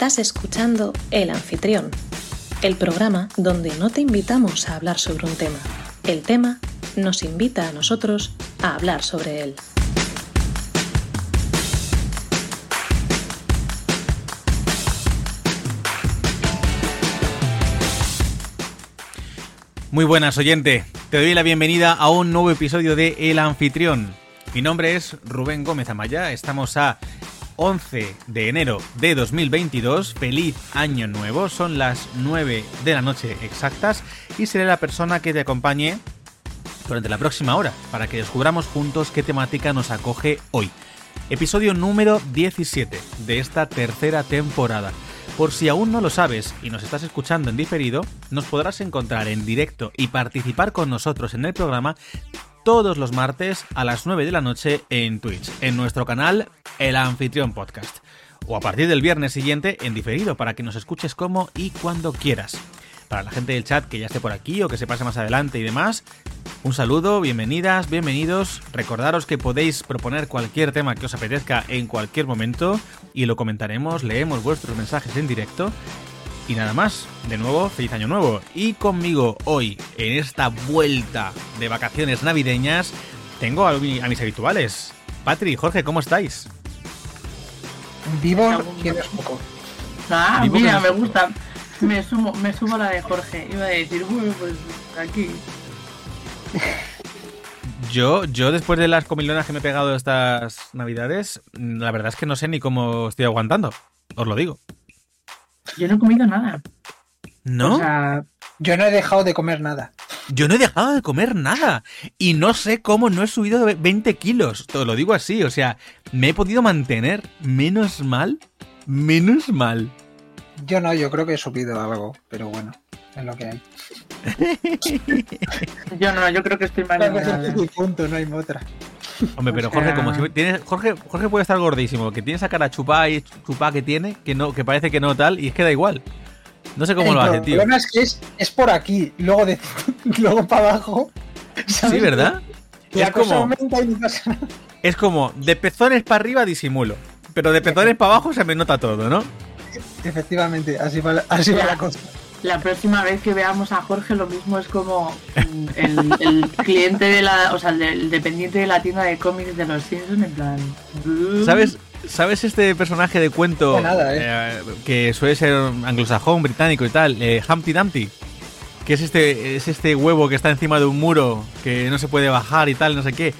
Estás escuchando El Anfitrión, el programa donde no te invitamos a hablar sobre un tema. El tema nos invita a nosotros a hablar sobre él. Muy buenas, oyente. Te doy la bienvenida a un nuevo episodio de El Anfitrión. Mi nombre es Rubén Gómez Amaya. Estamos a 11 de enero de 2022. Feliz año nuevo. Son las 9 de la noche exactas y seré la persona que te acompañe durante la próxima hora para que descubramos juntos qué temática nos acoge hoy. Episodio número 17 de esta tercera temporada. Por si aún no lo sabes y nos estás escuchando en diferido, nos podrás encontrar en directo y participar con nosotros en el programa todos los martes a las 9 de la noche en Twitch, en nuestro canal El Anfitrión Podcast. O a partir del viernes siguiente en diferido para que nos escuches como y cuando quieras. Para la gente del chat que ya esté por aquí o que se pase más adelante y demás, un saludo, bienvenidas, bienvenidos. Recordaros que podéis proponer cualquier tema que os apetezca en cualquier momento y lo comentaremos, leemos vuestros mensajes en directo. Y nada más, de nuevo, feliz año nuevo. Y conmigo hoy, en esta vuelta de vacaciones navideñas, tengo a, mi- a mis habituales. Patri, Jorge, ¿cómo estáis? Vivo tienes poco. Ah, mira, no me gusta. Me sumo, me sumo a la de Jorge. Iba a decir, bueno, pues aquí. Yo, yo después de las comilonas que me he pegado estas navidades, la verdad es que no sé ni cómo estoy aguantando. Os lo digo. Yo no he comido nada. ¿No? O sea, Yo no he dejado de comer nada. Yo no he dejado de comer nada. Y no sé cómo no he subido de 20 kilos. Te lo digo así. O sea, me he podido mantener. Menos mal. Menos mal. Yo no, yo creo que he subido algo, pero bueno, es lo que hay. yo no, yo creo que estoy mal. No hay otra. Hombre, pero Jorge, como si tienes. Jorge, Jorge puede estar gordísimo. Que tiene esa cara chupada y chupada que tiene. Que no, que parece que no tal. Y es que da igual. No sé cómo el lo hace, tío. problema es que es, es por aquí, luego, de, luego para abajo. ¿sabes? Sí, ¿verdad? La Es cosa como- y no pasa nada. Es como, de pezones para arriba disimulo. Pero de pezones para abajo se me nota todo, ¿no? Efectivamente, así va, así la cosa. La próxima vez que veamos a Jorge, lo mismo es como mm, el, el cliente de la. O sea, el, de- el dependiente de la tienda de cómics de los Simpsons, en plan. ¿Sabes, ¿Sabes este personaje de cuento nada, ¿eh? eh, que suele ser anglosajón, británico y tal? Eh, Humpty Dumpty. Que es este, es este huevo que está encima de un muro que no se puede bajar y tal, no sé qué.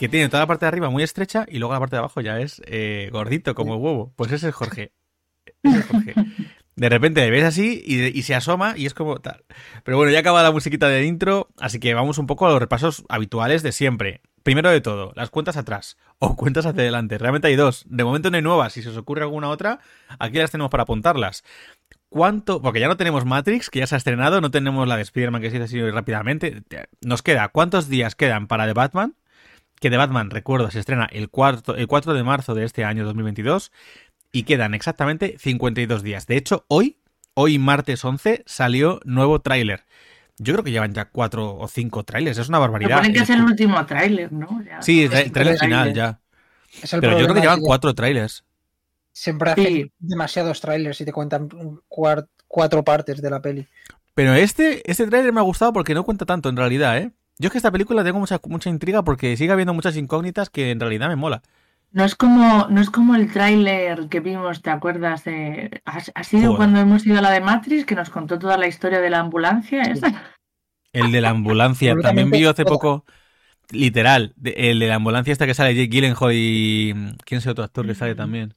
Que tiene toda la parte de arriba muy estrecha y luego la parte de abajo ya es eh, gordito como el huevo. Pues ese es Jorge. Ese es Jorge. De repente le ves así y, se asoma y es como tal. Pero bueno, ya acaba la musiquita de intro, así que vamos un poco a los repasos habituales de siempre. Primero de todo, las cuentas atrás o cuentas hacia adelante. Realmente hay dos. De momento no hay nuevas. Si se os ocurre alguna otra, aquí las tenemos para apuntarlas. ¿Cuánto? Porque ya no tenemos Matrix, que ya se ha estrenado, no tenemos la de Spider-Man que se hizo así rápidamente. Nos queda, ¿cuántos días quedan para The Batman? Que The Batman, recuerdo, se estrena el 4, el 4 de marzo de este año 2022 y quedan exactamente 52 días. De hecho, hoy, hoy martes 11, salió nuevo tráiler. Yo creo que llevan ya cuatro o cinco trailers, es una barbaridad. ponen que es el último tráiler, ¿no? Ya. Sí, Es el tráiler final ya. Es el Pero yo creo que llevan cuatro trailers. Siempre hacen Sí. demasiados trailers y te cuentan cuatro partes de la peli. Pero este, este tráiler me ha gustado porque no cuenta tanto en realidad, ¿eh? Yo es que esta película tengo mucha, mucha intriga porque sigue habiendo muchas incógnitas que en realidad me mola. No es como, no es como el tráiler que vimos, ¿te acuerdas? De, ha, ha sido Joder. cuando hemos ido a la de Matrix, que nos contó toda la historia de la ambulancia. esa. El de la ambulancia, también vi hace poco, literal, de- el de la ambulancia esta que sale Jake Gyllenhaal y... ¿Quién es el otro actor que sale también?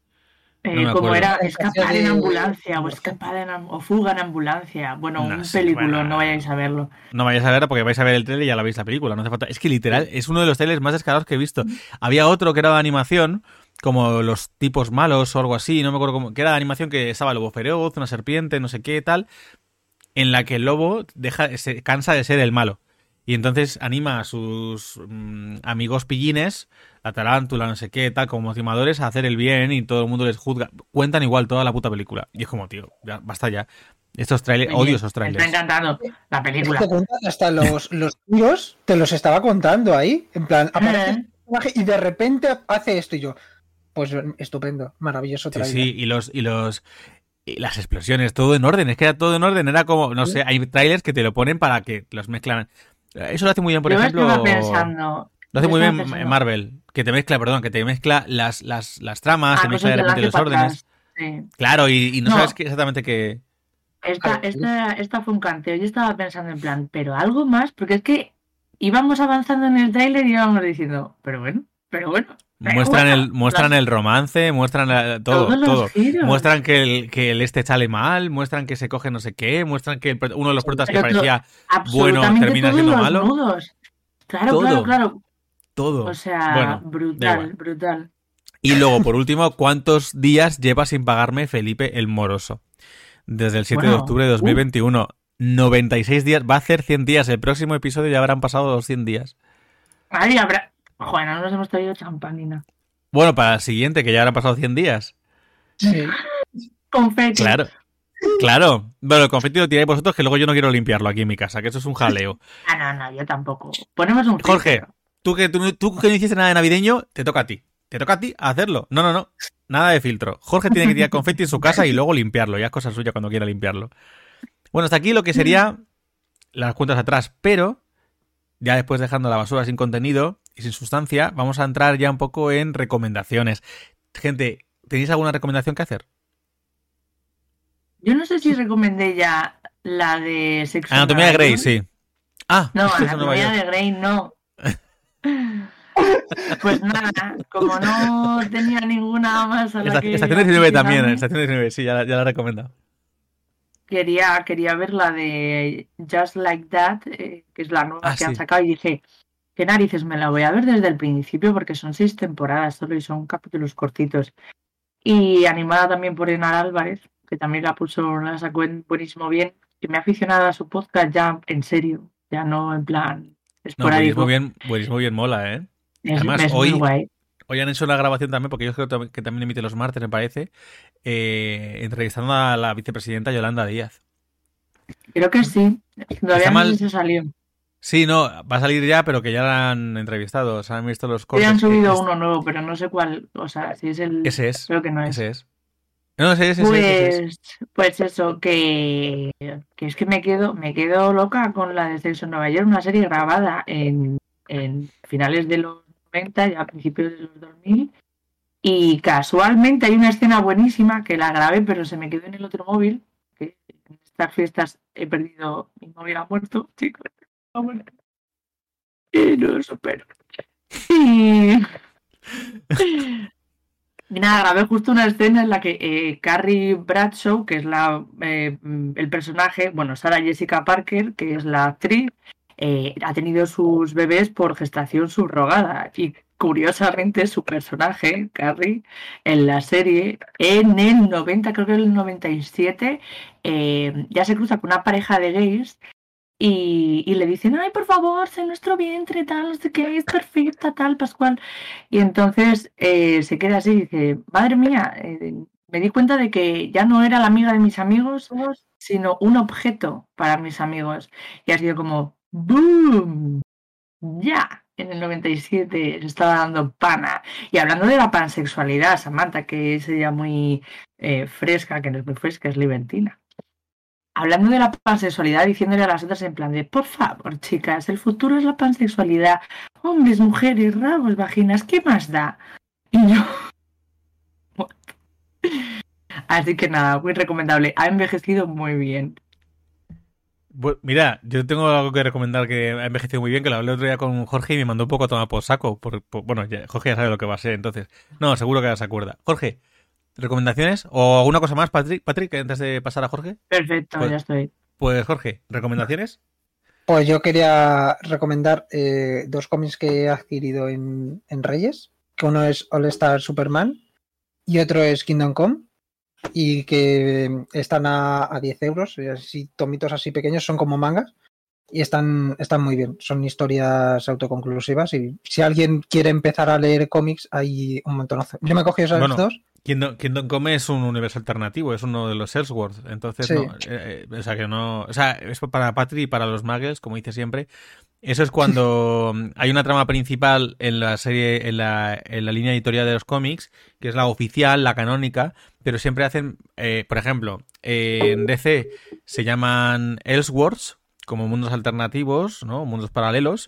Eh, No como era escapar en ambulancia o escapar en am- o fuga en ambulancia. Bueno, No un sé, película, bueno. no vayáis a verlo. No vayáis a verla porque vais a ver el trailer y ya la veis la película, no hace falta. Es que literal, es uno de los trailers más descarados que he visto. Había otro que era de animación, como los tipos malos o algo así, no me acuerdo cómo, que era de animación que estaba el lobo feroz, una serpiente, no sé qué, tal, en la que el lobo deja, se cansa de ser el malo. Y entonces anima a sus mm, amigos pillines, la tarántula, no sé qué, tal, como timadores, a hacer el bien y todo el mundo les juzga. Cuentan igual toda la puta película. Y es como, tío, ya, basta ya. Estos trailers, odio esos Me está trailers. encantando la película. Hasta los, los tiros, te los estaba contando ahí. En plan, aparece el personaje y de repente hace esto y yo. Pues estupendo, maravilloso Sí, trailer. sí, y los, y los, Y las explosiones, todo en orden, es que era todo en orden, era como, no sé, hay trailers que te lo ponen para que los mezclan. Eso lo hace muy bien, por Yo ejemplo. estaba pensando. Lo hace muy bien Marvel, que te mezcla, perdón, que te mezcla las, las, las tramas, ah, te mezcla cosas de repente los órdenes. Sí. Claro, y, y no, No. sabes qué- exactamente qué. Esta, esta, esta fue un canteo. Yo estaba pensando en plan, pero algo más, porque es que íbamos avanzando en el tráiler y íbamos diciendo, pero bueno, pero bueno. pero Muestran bueno. el, muestran el romance, muestran la- todo, todos todo. giros. Muestran que el, que el este sale mal, muestran que se coge no sé qué, muestran que el uno de los protas que Pero parecía absolutamente termina siendo malo. nudos. Claro, Todo. claro, claro. Todo. O sea, Bueno, brutal, brutal. Y luego, por último, ¿cuántos días lleva sin pagarme Felipe el Moroso? Desde el 7 de octubre de 2021. 96 días, va a hacer 100 días. El próximo episodio ya habrán pasado los 100 días. Ahí habrá. Joder, no nos hemos traído champanina. Bueno, para el siguiente, que ya habrán pasado 100 días. Sí. Confeti. Claro. Claro. Bueno, el confeti lo tiráis vosotros, que luego yo no quiero limpiarlo aquí en mi casa, que eso es un jaleo. Ah, no, no, yo tampoco. Ponemos un Jorge, filtro. Tú que, tú, tú que no hiciste nada de navideño, te toca a ti. Te toca a ti hacerlo. No, no, no. Nada de filtro. Jorge tiene que tirar confeti en su casa y luego limpiarlo. Ya es cosa suya cuando quiera limpiarlo. Bueno, hasta aquí lo que sería las cuentas atrás. Pero, ya después dejando la basura sin contenido y sin sustancia, vamos a entrar ya un poco en recomendaciones. Gente, ¿tenéis alguna recomendación que hacer? Yo no sé si recomendé ya la de sexo. Anatomía de Grey, sí. Ah, No, Anatomía de Grey no. Pues nada, como no tenía ninguna más a la Esta- que Estación 19 también, aficionarme, Estación 19, sí, ya, la- ya la quería, quería ver la de Just Like That, eh, que es la nueva Ah, que han sacado, y dije, qué narices, me la voy a ver desde el principio porque son seis temporadas solo y son capítulos cortitos. Y animada también por Enar Álvarez, que también la puso, la sacó en buenísimo bien, que me ha aficionado a su podcast ya en serio, ya no en plan No, buenísimo bien, buenísimo bien mola, ¿eh? Es, Además, es muy hoy- guay. Hoy han hecho una grabación también, porque yo creo que también emite los martes, me parece, eh, entrevistando a la vicepresidenta Yolanda Díaz. Creo que sí. Todavía no sé si salió. Sí, no, va a salir ya, pero que ya la han entrevistado, se han visto los cortes. han que subido uno nuevo, pero no sé cuál. O sea, si es el. Ese es, Creo que no es. ese es. No, ese es. Pues, pues eso, que, que es que me quedo, me quedo loca con la de Sexo en Nueva York, una serie grabada en, en finales de los 90 y a principios de los 2000. Y casualmente hay una escena buenísima que la grabé, pero se me quedó en el otro móvil. Que en estas fiestas he perdido, mi móvil ha muerto, chicos. ha muerto. Y no lo supero. Y... Nada, grabé justo una escena en la que eh, Carrie Bradshaw, que es la, eh, el personaje, bueno, Sarah Jessica Parker, que es la actriz, eh, ha tenido sus bebés por gestación subrogada. Y curiosamente su personaje, Carrie, en la serie, en el 90, creo que en el 97, eh, ya se cruza con una pareja de gays y, y le dicen, ay, por favor, sé nuestro vientre, tal, no sé qué, es perfecta, tal, Pascual. Y entonces eh, se queda así y dice, madre mía, eh, me di cuenta de que ya no era la amiga de mis amigos, sino un objeto para mis amigos. Y ha sido como, ¡boom! Ya, en el 97 se estaba dando pana. Y hablando de la pansexualidad, Samantha, que es ella muy eh, fresca, que no es muy fresca, es libertina. Hablando de la pansexualidad, diciéndole a las otras en plan de, por favor, chicas, el futuro es la pansexualidad. Hombres, mujeres, rabos, vaginas, ¿qué más da? Y yo... Así que nada, muy recomendable. Ha envejecido muy bien. Mira, yo tengo algo que recomendar que ha envejecido muy bien, que lo hablé otro día con Jorge y me mandó un poco a tomar por saco. por- bueno, Jorge ya sabe lo que va a ser, entonces. No, seguro que ya se acuerda. Jorge, ¿recomendaciones? ¿O alguna cosa más, Patrick, Patrick antes de pasar a Jorge? Perfecto, Pues- ya estoy. Pues Jorge, ¿recomendaciones? Pues yo quería recomendar eh, dos cómics que he adquirido en, en Reyes, que uno es All Star Superman y otro es Kingdom Come, y que están a, a 10 euros, así, tomitos así pequeños, son como mangas, y están, están muy bien, son historias autoconclusivas, y si alguien quiere empezar a leer cómics, hay un montonazo. Yo me he cogido esas Bueno, dos. Kingdom, Kingdom Come es un universo alternativo, es uno de los Ellsworth. Entonces, Sí. no, eh, eh, o sea, que no. O sea, es para Patri y para los Muggles, como dice siempre. Eso es cuando hay una trama principal en la serie, en la, en la línea editorial de los cómics, que es la oficial, la canónica, pero siempre hacen, eh, por ejemplo, en DC se llaman Elseworlds, como mundos alternativos, ¿no? Mundos paralelos,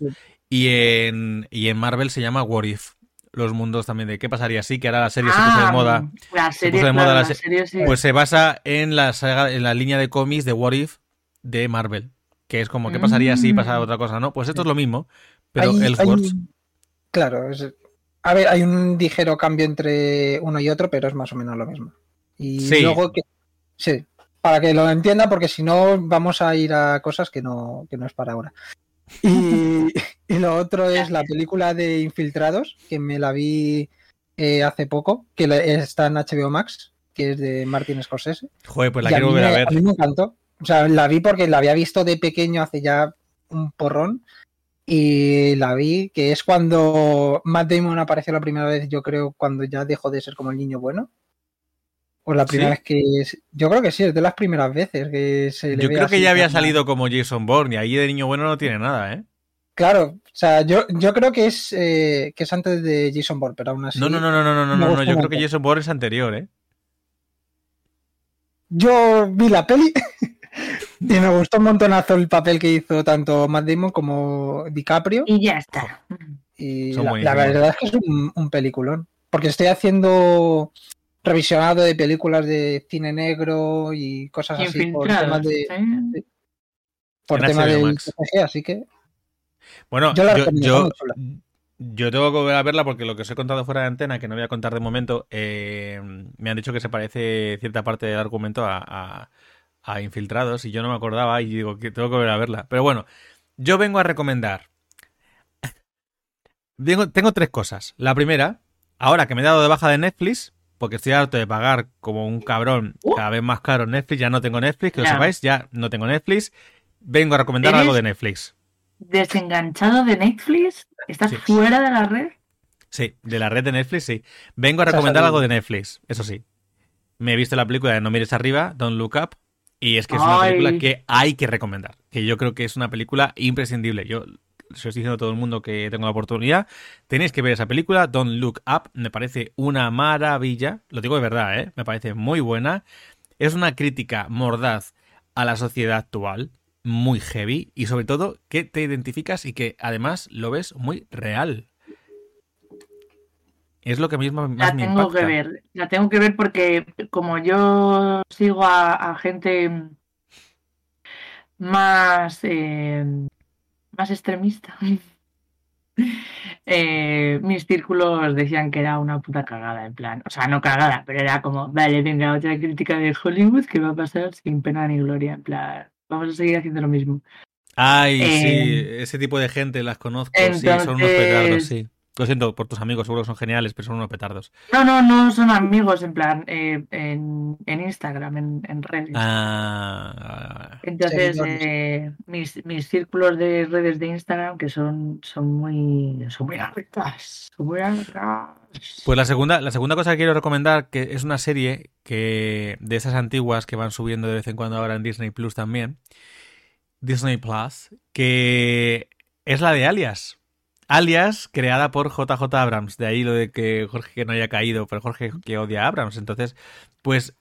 y en, y en Marvel se llama What If. Los mundos también de qué pasaría si que ahora la serie se puso de Ah, moda. La serie, puso de moda la la se- serie, sí. Pues se basa en la saga, en la línea de cómics de What If de Marvel. Que es como, ¿qué pasaría si Mm. pasara otra cosa? ¿No? Pues esto es lo mismo, pero Hay- Elseworlds. hay- claro, es- a ver, hay un ligero cambio entre uno y otro, pero es más o menos lo mismo. Y Sí. luego que. Sí, para que lo entienda, porque si no vamos a ir a cosas que no, que no es para ahora. Y, y lo otro es la película de Infiltrados, que me la vi eh, hace poco, que está en HBO Max, que es de Martin Scorsese. Joder, pues la Y quiero volver a ver. A mí me encantó. O sea, la vi porque la había visto de pequeño hace ya un porrón. Y la vi, que es cuando Matt Damon apareció la primera vez, yo creo, cuando ya dejó de ser como el niño bueno. O la primera ¿Sí? vez que. es- Yo creo que sí, es de las primeras veces que se le Yo ve creo que ya había salido como Jason Bourne y ahí de niño bueno no tiene nada, ¿eh? Claro, o sea, yo, yo creo que es, eh, que es antes de Jason Bourne, pero aún así. No, no, no, no, no, no, no, no, gustó yo creo que Jason Bourne es anterior, ¿eh? Yo vi la peli y me gustó un montonazo el papel que hizo tanto Matt Damon como DiCaprio. Y ya está. Y la, verdad es que es un, un peliculón. Porque estoy haciendo revisionado de películas de cine negro y cosas así por temas de ¿eh? por En tema HBO del Max. TFG, así que Bueno, Yo la yo, recomiendo, yo, muy chula. yo tengo que volver a verla porque lo que os he contado fuera de antena, que no voy a contar de momento, eh, me han dicho que se parece cierta parte del argumento a, a- a Infiltrados y yo no me acordaba y digo que tengo que volver a verla. Pero bueno, yo vengo a recomendar. Tengo, tengo tres cosas. La primera, ahora que me he dado de baja de Netflix, porque estoy harto de pagar como un cabrón Uh. cada vez más caro Netflix, ya no tengo Netflix, que lo sepáis, ya no tengo Netflix. Vengo a recomendar algo de Netflix. Desenganchado de Netflix. ¿Estás Sí. fuera de la red? Sí, de la red de Netflix, sí. Vengo a recomendar algo de Netflix, eso sí. Me he visto la película de No mires arriba, Don't Look Up, y es que es una Ay. película que hay que recomendar, que yo creo que es una película imprescindible. Yo se estoy diciendo a todo el mundo que tengo la oportunidad. Tenéis que ver esa película, Don't Look Up, me parece una maravilla, lo digo de verdad, ¿eh? me parece muy buena. Es una crítica mordaz a la sociedad actual, muy heavy, y sobre todo que te identificas y que además lo ves muy real. Es lo que mismo más La me tengo impacta. que ver. La tengo que ver porque como yo sigo a, a gente más, eh, más extremista, eh, mis círculos decían que era una puta cagada, en plan. O sea, no cagada, pero era como, vale, venga, otra crítica de Hollywood que va a pasar sin pena ni gloria. En plan, vamos a seguir haciendo lo mismo. Ay, sí, Eh, ese tipo de gente las conozco, sí, son unos petardos, sí. Lo siento por tus amigos, seguro que son geniales, pero son unos petardos. No, no, no son amigos, en plan, eh, en, en Instagram, en, en redes. Ah, Entonces, eh, mis, mis círculos de redes de Instagram, que son, son muy son muy arrecas, son muy arrecas. Pues la segunda, la segunda cosa que quiero recomendar, que es una serie que de esas antiguas que van subiendo de vez en cuando ahora en Disney Plus también, Disney Plus, que es la de Alias. Alias, creada por JJ Abrams. De ahí lo de que Jorge que no haya caído, pero Jorge que odia a Abrams. Entonces, pues,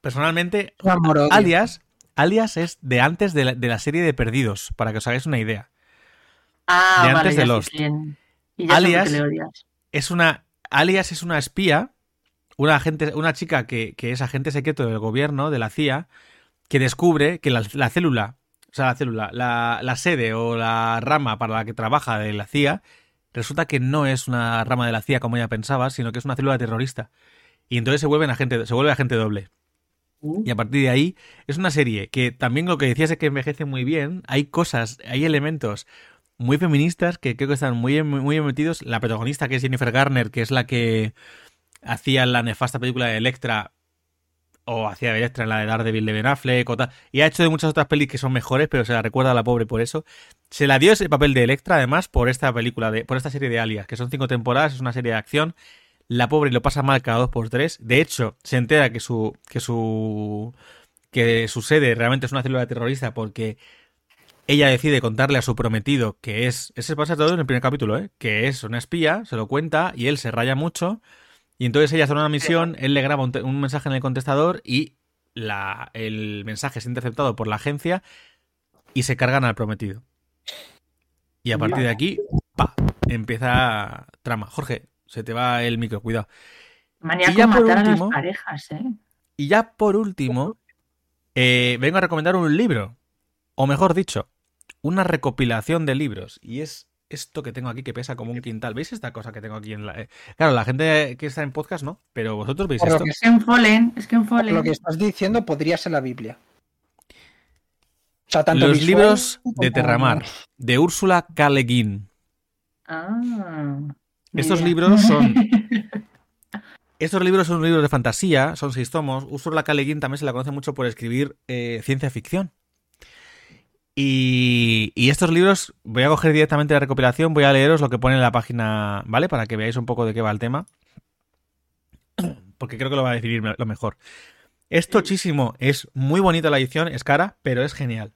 personalmente, amor. Alias, Alias es de antes de la, de la serie de Perdidos, para que os hagáis una idea. Ah, de vale, antes de ya sé Lost. quién. Y ya Alias- le odias. es una. Alias es una espía, una agente, una chica que, que es agente secreto del gobierno, de la CIA, que descubre que la, la célula, o sea, la célula, la, la sede o la rama para la que trabaja de la CIA, resulta que no es una rama de la CIA como ella pensaba, sino que es una célula terrorista. Y entonces se vuelven agente, se vuelve agente doble. Uh, Y a partir de ahí, es una serie que también lo que decías es que envejece muy bien. Hay cosas, hay elementos muy feministas que creo que están muy, muy, muy metidos. La protagonista, que es Jennifer Garner, que es la que hacía la nefasta película de Electra, o hacía de Electra en la de Daredevil de Ben Affleck, o tal, y ha hecho de muchas otras pelis que son mejores, pero se la recuerda a la pobre por eso. Se la dio ese papel de Electra, además, por esta película, de, por esta serie de Alias, que son cinco temporadas, es una serie de acción. La pobre lo pasa mal cada dos por tres. De hecho, se entera que su. que su. que su sede realmente es una célula terrorista porque ella decide contarle a su prometido que es. Ese pasa todo en el primer capítulo, ¿eh? Que es una espía, se lo cuenta y él se raya mucho. Y entonces ella hace una misión, él le graba un, un mensaje en el contestador y la, el mensaje es interceptado por la agencia y se cargan al prometido. Y a partir de aquí, pa, empieza trama. Jorge, se te va el micro, cuidado. Maníaco Y ya por matar a último- las parejas, ¿eh? Y ya por último, eh, vengo a recomendar un libro, o mejor dicho, una recopilación de libros. Y es esto que tengo aquí que pesa como un quintal. ¿Veis esta cosa que tengo aquí en la... eh? Claro, la gente que está en podcast no, pero vosotros veis Por lo esto. que Es que en Fallen, es que en Fallen. lo que estás diciendo podría ser la Biblia. O sea, tanto Los visual libros de como- Terramar, de Úrsula K. Le Guin. Ah, Estos idea. libros son- Estos libros son libros de fantasía, son seis tomos. Úrsula K. Le Guin también se la conoce mucho por escribir eh, ciencia ficción. Y, y estos libros, voy a coger directamente la recopilación, voy a leeros lo que pone en la página, ¿vale? Para que veáis un poco de qué va el tema. Porque creo que lo va a definir lo mejor. Es tochísimo, es muy bonita la edición, es cara, pero es genial.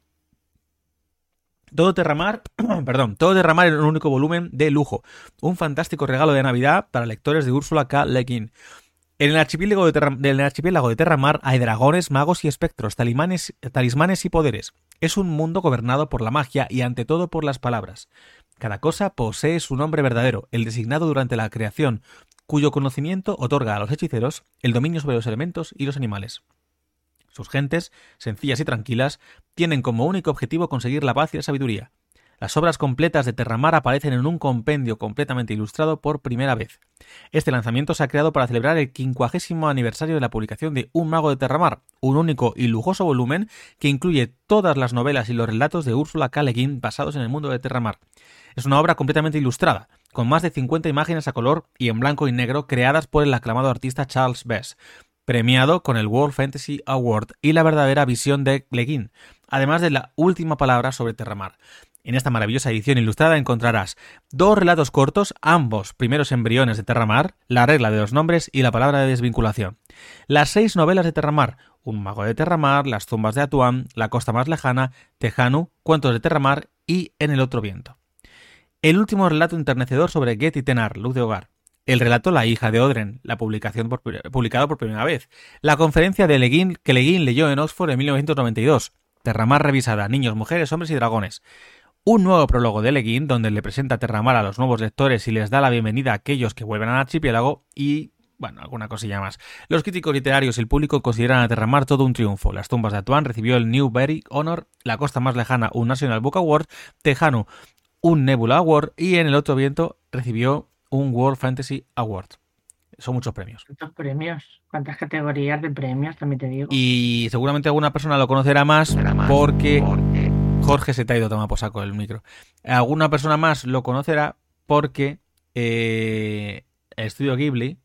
Todo Terramar, perdón, todo Terramar en un único volumen de lujo. Un fantástico regalo de Navidad para lectores de Úrsula K. Le. En el archipiélago de, Terra- archipiélago de Terramar hay dragones, magos y espectros, talimanes- talismanes y poderes. Es un mundo gobernado por la magia y ante todo por las palabras. Cada cosa posee su nombre verdadero, el designado durante la creación, cuyo conocimiento otorga a los hechiceros el dominio sobre los elementos y los animales. Sus gentes, sencillas y tranquilas, tienen como único objetivo conseguir la paz y la sabiduría. Las obras completas de Terramar aparecen en un compendio completamente ilustrado por primera vez. Este lanzamiento se ha creado para celebrar el quincuagésimo aniversario de la publicación de Un Mago de Terramar, un único y lujoso volumen que incluye todas las novelas y los relatos de Úrsula K. Le Guin basados en el mundo de Terramar. Es una obra completamente ilustrada, con más de 50 imágenes a color y en blanco y negro creadas por el aclamado artista Charles Bess, premiado con el World Fantasy Award y la verdadera visión de Le Guin, además de la última palabra sobre Terramar. En esta maravillosa edición ilustrada encontrarás dos relatos cortos, ambos primeros embriones de Terramar, la regla de los nombres y la palabra de desvinculación. Las seis novelas de Terramar, Un mago de Terramar, Las tumbas de Atuán, La costa más lejana, Tejanu, Cuentos de Terramar y En el otro viento. El último relato enternecedor sobre Getty Tenar, Luz de Hogar. El relato La hija de Odren, la publicación por, publicado por primera vez. La conferencia de Leguín que Leguín leyó en Oxford en 1992. Terramar revisada, niños, mujeres, hombres y dragones. Un nuevo prólogo de Leguín donde le presenta a Terramar a los nuevos lectores y les da la bienvenida a aquellos que vuelven al archipiélago y bueno, alguna cosilla más. Los críticos literarios y el público consideran a Terramar todo un triunfo. Las tumbas de Atuán recibió el Newbery Honor, La costa más lejana un National Book Award, Tejano un Nebula Award y en el otro viento recibió un World Fantasy Award. Son muchos premios. ¿Cuántos premios? ¿Cuántas categorías de premios? También te digo. Y seguramente alguna persona lo conocerá más porque Jorge se te ha ido a tomar por saco el micro. Alguna persona más lo conocerá porque eh, el estudio Ghibli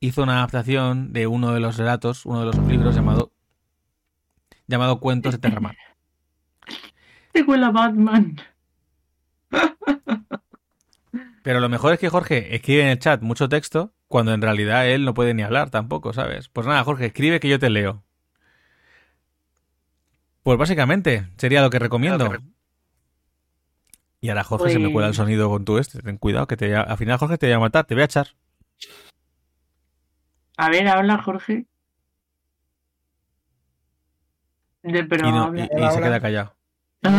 hizo una adaptación de uno de los relatos, uno de los libros llamado llamado Cuentos de Terramar. Te huele a Batman. Pero lo mejor es que Jorge escribe en el chat mucho texto cuando en realidad él no puede ni hablar tampoco, ¿sabes? Pues nada, Jorge, escribe que yo te leo. Pues básicamente sería lo que recomiendo. Y ahora Jorge se me cuela el Pues- sonido con tu este. Ten cuidado, que te, al final Jorge te voy a matar, te voy a echar. A ver, habla Jorge. De- pero y, no- habla. y- y se queda callado.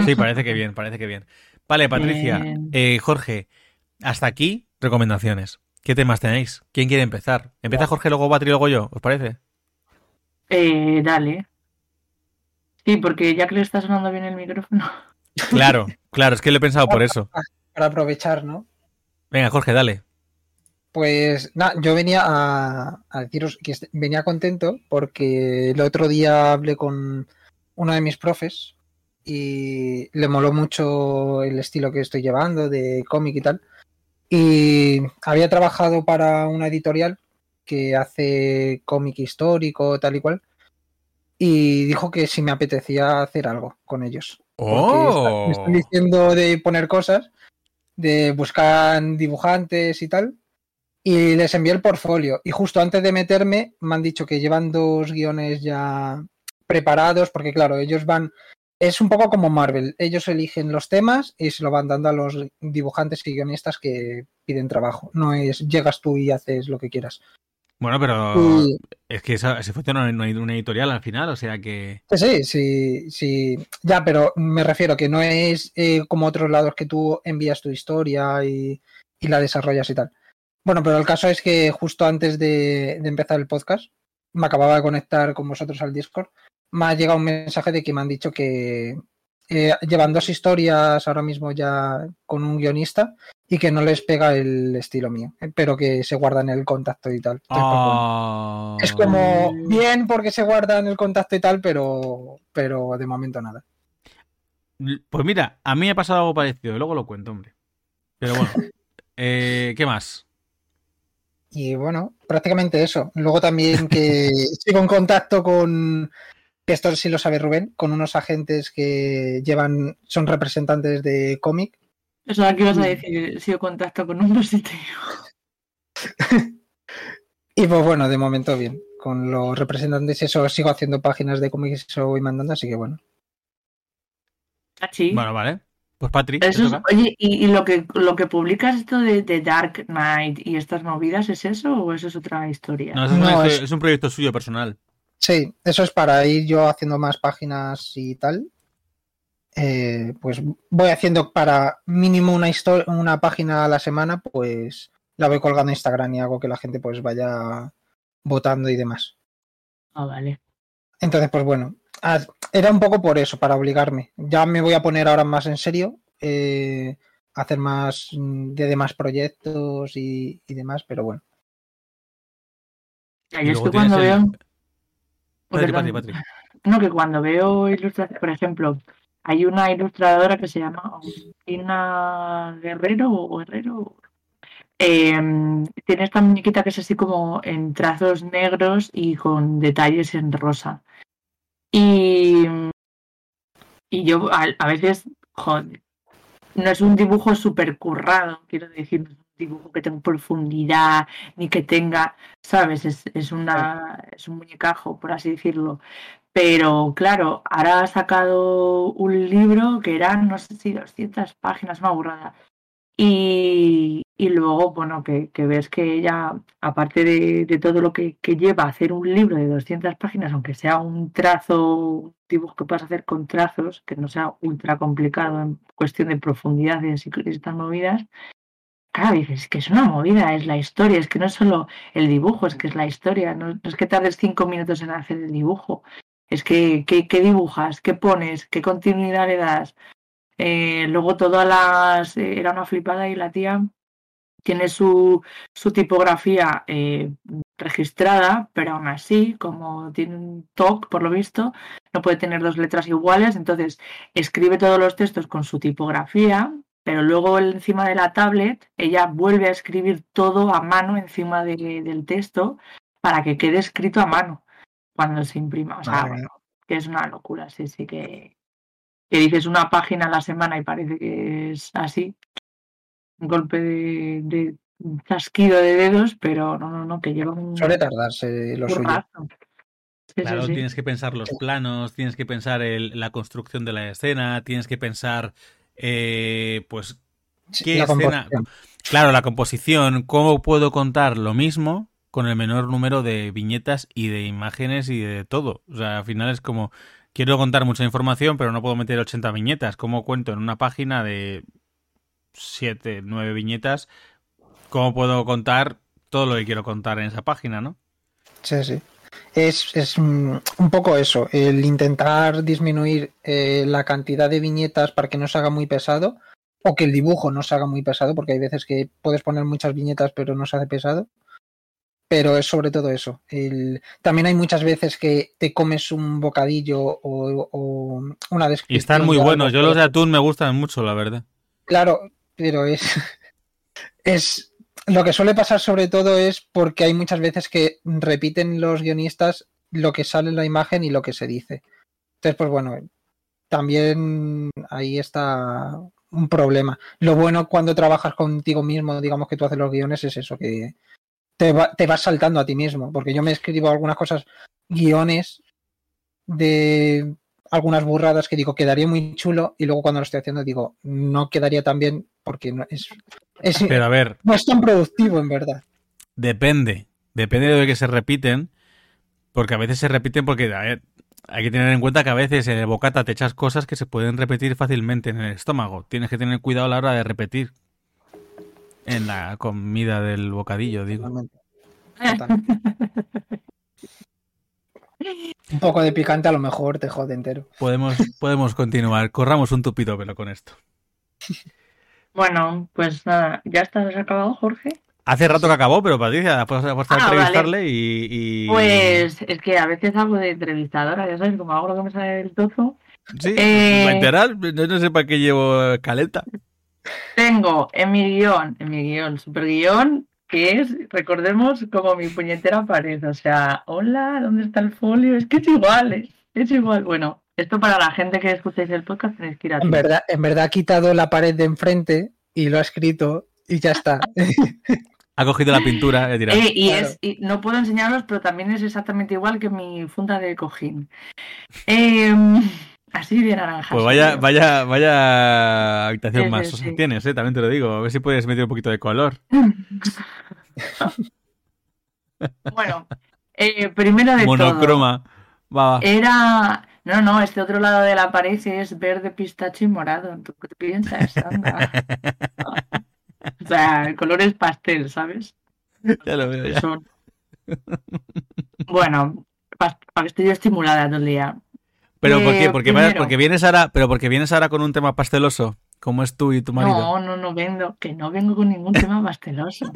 Sí, parece que bien, parece que bien. Vale, Patricia, eh, Jorge, hasta aquí recomendaciones. ¿Qué temas tenéis? ¿Quién quiere empezar? Empieza Jorge, luego Patri, luego yo, ¿os parece? Eh, dale. Sí, porque ya que le está sonando bien el micrófono. Claro, claro, es que lo he pensado por eso. Para aprovechar, ¿no? Venga, Jorge, dale. Pues nada, yo venía a, a deciros que venía contento porque el otro día hablé con uno de mis profes y le moló mucho el estilo que estoy llevando de cómic y tal. Y había trabajado para una editorial que hace cómic histórico, tal y cual. Y dijo que si me apetecía hacer algo con ellos. Está- me están diciendo de poner cosas, de buscar dibujantes y tal. y les envié el portfolio. Y justo antes de meterme me han dicho que llevan dos guiones ya preparados, porque claro, ellos van, es un poco como Marvel, ellos eligen los temas y se lo van dando a los dibujantes y guionistas que piden trabajo. No es llegas tú y haces lo que quieras. Bueno, pero Y- es que esa, se fue una, una editorial al final, o sea que... Sí, sí, sí. Ya, pero me refiero que no es eh, como otros lados que tú envías tu historia y, y la desarrollas y tal. Bueno, pero el caso es que justo antes de, de empezar el podcast, me acababa de conectar con vosotros al Discord, me ha llegado un mensaje de que me han dicho que eh, llevan dos historias ahora mismo ya con un guionista y que no les pega el estilo mío, pero que se guardan el contacto y tal. Entonces, pues. Ah. Es como bien porque se guardan el contacto y tal, pero, pero de momento nada. Pues mira, a mí me ha pasado algo parecido, luego lo cuento, hombre. Pero bueno, eh, ¿qué más? Y bueno, prácticamente eso. Luego también que sigo en contacto con, que esto sí lo sabe Rubén, con unos agentes que llevan, son representantes de cómic. Eso aquí vas a decir, si yo contacto con un sitio. Y pues bueno, de momento bien. Con los representantes eso sigo haciendo páginas de cómics y eso voy mandando, así que bueno. Así. Bueno, vale. Pues Patri, te Eso es- oye, ¿y, y lo que lo que publicas esto de, de Dark Knight y estas movidas es eso o eso es otra historia? No, eso es, un No, es- es un proyecto suyo personal. Sí, eso es para ir yo haciendo más páginas y tal. Eh, pues voy haciendo para mínimo una historia, una página a la semana, pues la voy colgando en Instagram y hago que la gente pues vaya votando y demás. Ah, vale. Entonces, pues bueno, era un poco por eso, para obligarme. Ya me voy a poner ahora más en serio, eh, hacer más mm, de demás proyectos y, y demás, pero bueno. Y es que cuando tienes el- veo. Patri, Perdón. Patri, Patri. No, que cuando veo ilustraciones, por ejemplo, hay una ilustradora que se llama Agustina Guerrero o Guerrero. eh, tiene esta muñequita que es así como en trazos negros y con detalles en rosa. Y, y yo a, a veces, joder, no es un dibujo súper currado, quiero decir, dibujo que tenga profundidad ni que tenga, ¿sabes? Es, es, una, es un muñecajo, por así decirlo. Pero claro, ahora ha sacado un libro que eran, no sé si 200 páginas, una burrada. Y, y luego, bueno, que, que ves que ella, aparte de, de todo lo que, que lleva hacer un libro de 200 páginas, aunque sea un trazo, un dibujo que puedas hacer con trazos, que no sea ultra complicado en cuestión de profundidades y estas movidas, claro, dices que es una movida, es la historia, es que no es solo el dibujo, es que es la historia, no, es que tardes cinco minutos en hacer el dibujo, es que qué dibujas, qué pones, qué continuidad le das. Eh, luego todas las... eh, era una flipada y la tía tiene su, su tipografía eh, registrada, pero aún así, como tiene un TOC, por lo visto, no puede tener dos letras iguales, entonces escribe todos los textos con su tipografía, pero luego encima de la tablet ella vuelve a escribir todo a mano encima de, del texto para que quede escrito a mano cuando se imprima. O sea, bueno, que es una locura, sí, sí que, que dices una página a la semana y parece que es así. Un golpe de, de un chasquido de dedos, pero no, no, no, que lleva un Suele tardarse lo suyo. Claro, sí, sí. tienes que pensar los planos, tienes que pensar el- la construcción de la escena, tienes que pensar, eh, pues, ¿Qué la escena? claro, la composición, cómo puedo contar lo mismo con el menor número de viñetas y de imágenes y de todo. O sea, al final es como, quiero contar mucha información, pero no puedo meter 80 viñetas. ¿Cómo cuento en una página de 7, 9 viñetas? ¿Cómo puedo contar todo lo que quiero contar en esa página, no? Sí, sí. Es, es mm, un poco eso, el intentar disminuir eh, la cantidad de viñetas para que no se haga muy pesado o que el dibujo no se haga muy pesado, porque hay veces que puedes poner muchas viñetas pero no se hace pesado. Pero es sobre todo eso. El... También hay muchas veces que te comes un bocadillo o, o una descripción. Y están muy buenos. Yo los de atún me gustan mucho, la verdad. Claro, pero es, es lo que suele pasar sobre todo es porque hay muchas veces que repiten los guionistas lo que sale en la imagen y lo que se dice. Entonces, pues bueno, también ahí está un problema. Lo bueno cuando trabajas contigo mismo, digamos que tú haces los guiones, es eso, que te, va- te vas saltando a ti mismo. Porque yo me escribo algunas cosas, guiones de algunas burradas que digo, quedaría muy chulo, y luego cuando lo estoy haciendo digo, no quedaría tan bien porque no es, es- Pero a ver, no es tan productivo en verdad. depende. Depende de que se repiten. Porque a veces se repiten porque a ver, hay que tener en cuenta que a veces en el bocata te echas cosas que se pueden repetir fácilmente en el estómago. Tienes que tener cuidado a la hora de repetir. En la comida del bocadillo, digo. Totalmente. Totalmente. Un poco de picante a lo mejor te jode entero. Podemos, podemos continuar. Corramos un tupido pelo con esto. Bueno, pues nada, ¿ya estás acabado, Jorge? Hace rato que acabó, pero Patricia, pues puesto a Ah, entrevistarle y, y- Pues es que a veces hago de entrevistadora, ya sabes, como hago lo que me sale del tozo. Sí, Eh, ¿va a enterar? No, sé para qué llevo caleta. Tengo en mi guion, en mi guion, super guion, que es, recordemos, como mi puñetera pared. O sea, hola, ¿dónde está el folio? Es que es igual, ¿eh? es igual. Bueno, esto para la gente que escucháis el podcast tenéis que ir a En verdad, en verdad ha quitado la pared de enfrente y lo ha escrito y ya está. Ha cogido la pintura, he tirado. Eh, y Claro. es, y no puedo enseñaros, pero también es exactamente igual que mi funda de cojín. Em, así de naranja. Pues vaya, creo. vaya, vaya habitación Sí, más sí, sosa sí. tienes, eh, también te lo digo. A ver si puedes meter un poquito de color. Bueno, eh, primero de todo. Monocroma. Va, va. Era. No, no, este otro lado de la pared es verde, pistacho y morado. ¿Tú qué piensas? Anda. O sea, el color es pastel, ¿sabes? ya lo veo ya. Son- Bueno, pa- para que estoy yo estimulada todo el día. Pero ¿por Eh, qué? Porque, primero. porque vienes ahora, pero porque vienes ahora con un tema pasteloso, como es tú y tu marido. No, no, no vengo, que no vengo con ningún tema pasteloso.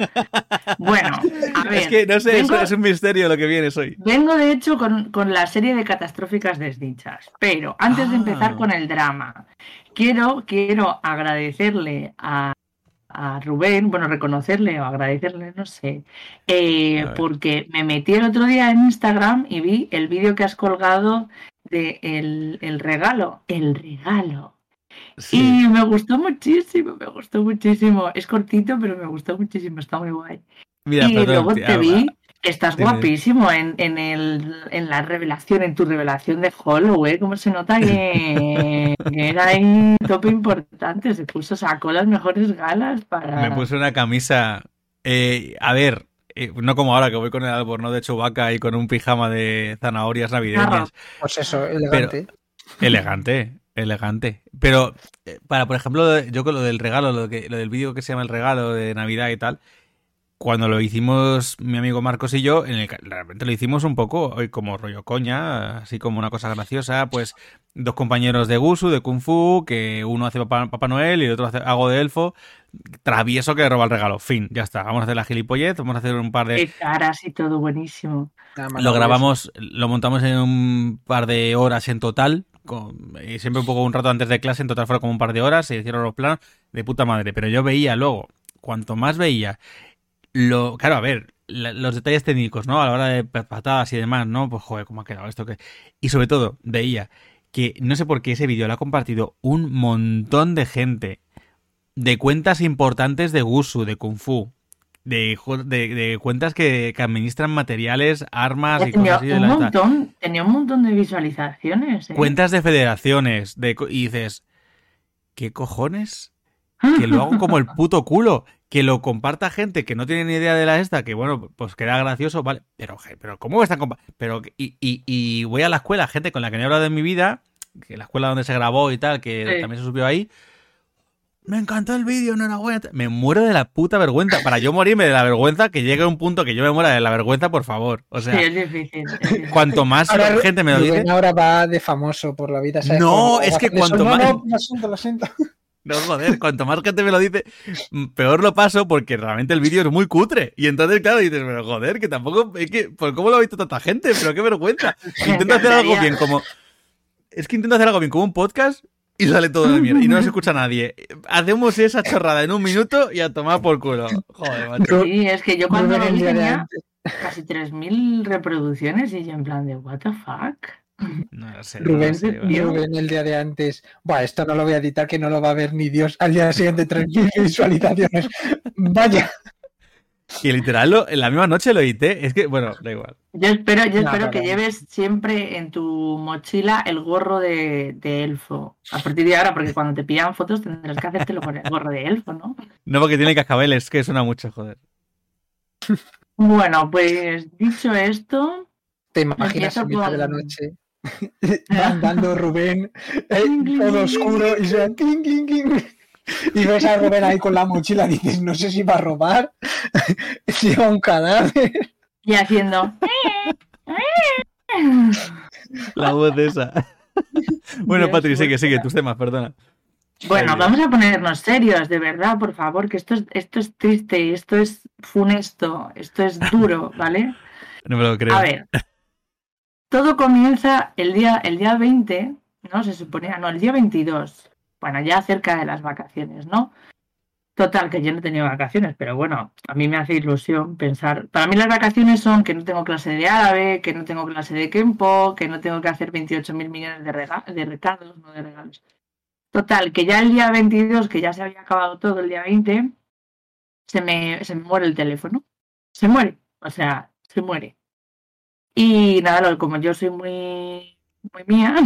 Bueno, a ver. es que no sé, es- vengo- es, un misterio lo que vienes hoy. Vengo de hecho con, con la serie de catastróficas desdichas, pero antes de Ah. empezar con el drama, quiero, quiero agradecerle a, a Rubén, bueno, reconocerle o agradecerle, no sé, eh, porque me metí el otro día en Instagram y vi el vídeo que has colgado de el, el regalo, el regalo. Sí. Y me gustó muchísimo, me gustó muchísimo. Es cortito, pero me gustó muchísimo, está muy guay Mira, y perdón, luego tía, te vi que estás guapísimo en, en, el, en la revelación, en tu revelación de Hollow, ¿eh? Cómo se nota que, que era ahí un tope importante, se puso, sacó las mejores galas para... Me puse una camisa. eh, a ver, eh, no como ahora que voy con el albornoz de Chewbacca y con un pijama de zanahorias navideñas. Pues eso, elegante. Elegante, elegante. Pero eh, para, por ejemplo, yo con lo del regalo, lo, que, lo del vídeo que se llama el regalo de Navidad y tal, cuando lo hicimos mi amigo Marcos y yo, en el, realmente lo hicimos un poco hoy como rollo coña, así como una cosa graciosa, pues dos compañeros de Gusu, de Kung Fu, que uno hace Papá, Papá Noel y el otro hace algo de elfo, travieso que roba el regalo. Fin, ya está. Vamos a hacer la gilipollez, vamos a hacer un par de... Qué caras y todo buenísimo. Lo grabamos, lo montamos en un par de horas en total. Y siempre un poco un rato antes de clase, en total fueron como un par de horas, se hicieron los planos de puta madre. Pero yo veía luego, cuanto más veía, lo. Claro, a ver, los detalles técnicos, ¿no? A la hora de pa- patadas y demás, ¿no? Pues joder, cómo ha quedado esto. Y sobre todo, veía que no sé por qué ese vídeo lo ha compartido un montón de gente de cuentas importantes de Gusu, de Kung Fu. De, de, de cuentas que, que administran materiales, armas y tenía, cosas así de un la esta. montón, tenía un montón de visualizaciones. ¿eh? Cuentas de federaciones. De, y dices, ¿qué cojones? Que lo hago como el puto culo. Que lo comparta gente que no tiene ni idea de la esta, que bueno, pues queda gracioso, vale. Pero, pero ¿cómo están Pero, y, y, y voy a la escuela, gente con la que no he hablado en mi vida, que la escuela donde se grabó y tal, que Sí. también se subió ahí. Me encantó el vídeo, enhorabuena. Me muero de la puta vergüenza. Para yo morirme de la vergüenza, que llegue un punto que yo me muera de la vergüenza, por favor. O sea, Sí, es difícil. es difícil. cuanto más Ahora, gente me lo dice. ahora va de famoso por la vida. ¿sabes? No, Como- es que cuanto eso, no, más- No, lo siento, lo siento. No, joder, cuanto más gente me lo dice, mm, peor lo paso porque realmente el vídeo es muy cutre. Y entonces, claro, dices, pero joder, que tampoco, es que, ¿por cómo lo ha visto tanta gente? Pero qué vergüenza. Intento hacer algo bien como... Es que intento hacer algo bien como un podcast y sale todo de mierda. Y no nos escucha nadie. Hacemos esa chorrada en un minuto y a tomar por culo. Joder, macho. Sí, es que yo cuando lo tenía casi 3.000 reproducciones y yo en plan de, ¿What the fuck? No sé, Rubén, no sé, vale. Rubén el día de antes. Buah, esto no lo voy a editar, que no lo va a ver ni Dios. Al día siguiente, 3.000 visualizaciones. Vaya. Y literal, lo- en la misma noche lo edité. Es que, bueno, da igual. Yo espero, yo No, espero que lleves siempre en tu mochila el gorro de, de elfo. A partir de ahora, porque cuando te pillan fotos tendrás que hacértelo con el gorro de elfo, ¿no? No porque tiene cascabeles, que suena mucho, joder. Bueno, pues dicho esto, ¿Te imaginas en mitad de la noche? Mandando Rubén eh, todo oscuro y cling. Y ves a Rubén ahí con la mochila y dices, no sé si va a robar, lleva un cadáver. y haciendo. La voz esa. bueno, Dios, Patri, sigue, sigue tus temas, perdona. Bueno, Ay, vamos a ponernos serios, de verdad, por favor, que esto es, esto es triste, esto es funesto, esto es duro, ¿vale? No me lo creo. A ver, todo comienza el día, el día 20, ¿no? Se suponía, no, el día 22. Bueno, ya cerca de las vacaciones, ¿no? Total, que yo no he tenido vacaciones, pero bueno, a mí me hace ilusión pensar. Para mí las vacaciones son que no tengo clase de árabe, que no tengo clase de Kempo, que no tengo que hacer 28 mil millones de, de recados, no de regalos. Total, que ya el día 22, que ya se había acabado todo el día 20, se me, se me muere el teléfono. Se muere, o sea, se muere. Y nada, como yo soy muy, muy mía,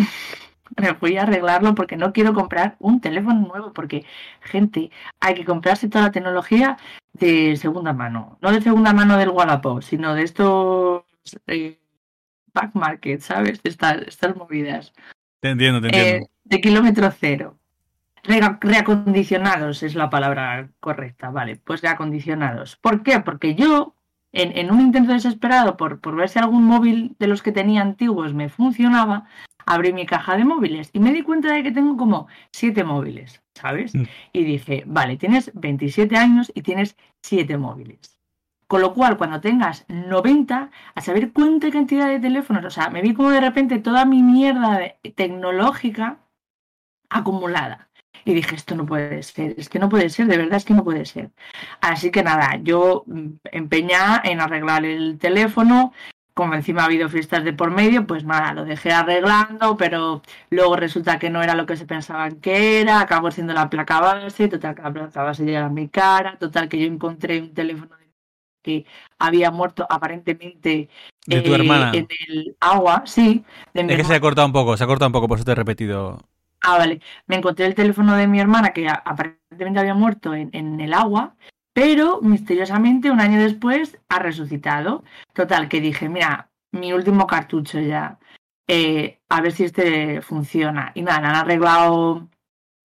me fui a arreglarlo porque no quiero comprar un teléfono nuevo, porque, gente, hay que comprarse toda la tecnología de segunda mano. No de segunda mano del Wallapop, sino de estos eh, back market, ¿sabes? Estas, estas movidas. Te entiendo, te Eh, entiendo. de kilómetro cero. Reacondicionados es la palabra correcta, vale. Pues reacondicionados. ¿Por qué? Porque yo, en, en un intento desesperado por, por ver si algún móvil de los que tenía antiguos me funcionaba, abrí mi caja de móviles y me di cuenta de que tengo como siete móviles, ¿sabes? Mm. Y dije, vale, tienes 27 años y tienes siete móviles. Con lo cual, cuando tengas 90, a saber cuánta cantidad de teléfonos, o sea, me vi como de repente toda mi mierda tecnológica acumulada. Y dije, esto no puede ser, es que no puede ser, de verdad es que no puede ser. Así que nada, yo mm, empeñada en arreglar el teléfono, como encima ha habido fiestas de por medio, pues nada, lo dejé arreglando, pero luego resulta que no era lo que se pensaban que era, acabó siendo la placa base, total que la placa base ya era mi cara, total que yo encontré un teléfono que había muerto aparentemente De tu eh, hermana. en el agua, sí, de mi Es que se ha cortado un poco, se ha cortado un poco, por eso te he repetido. Ah, vale. Me encontré el teléfono de mi hermana que a- aparentemente había muerto en, en el agua, pero misteriosamente un año después ha resucitado. Total, que dije, mira, mi último cartucho ya, eh, a ver si este funciona. Y nada, han arreglado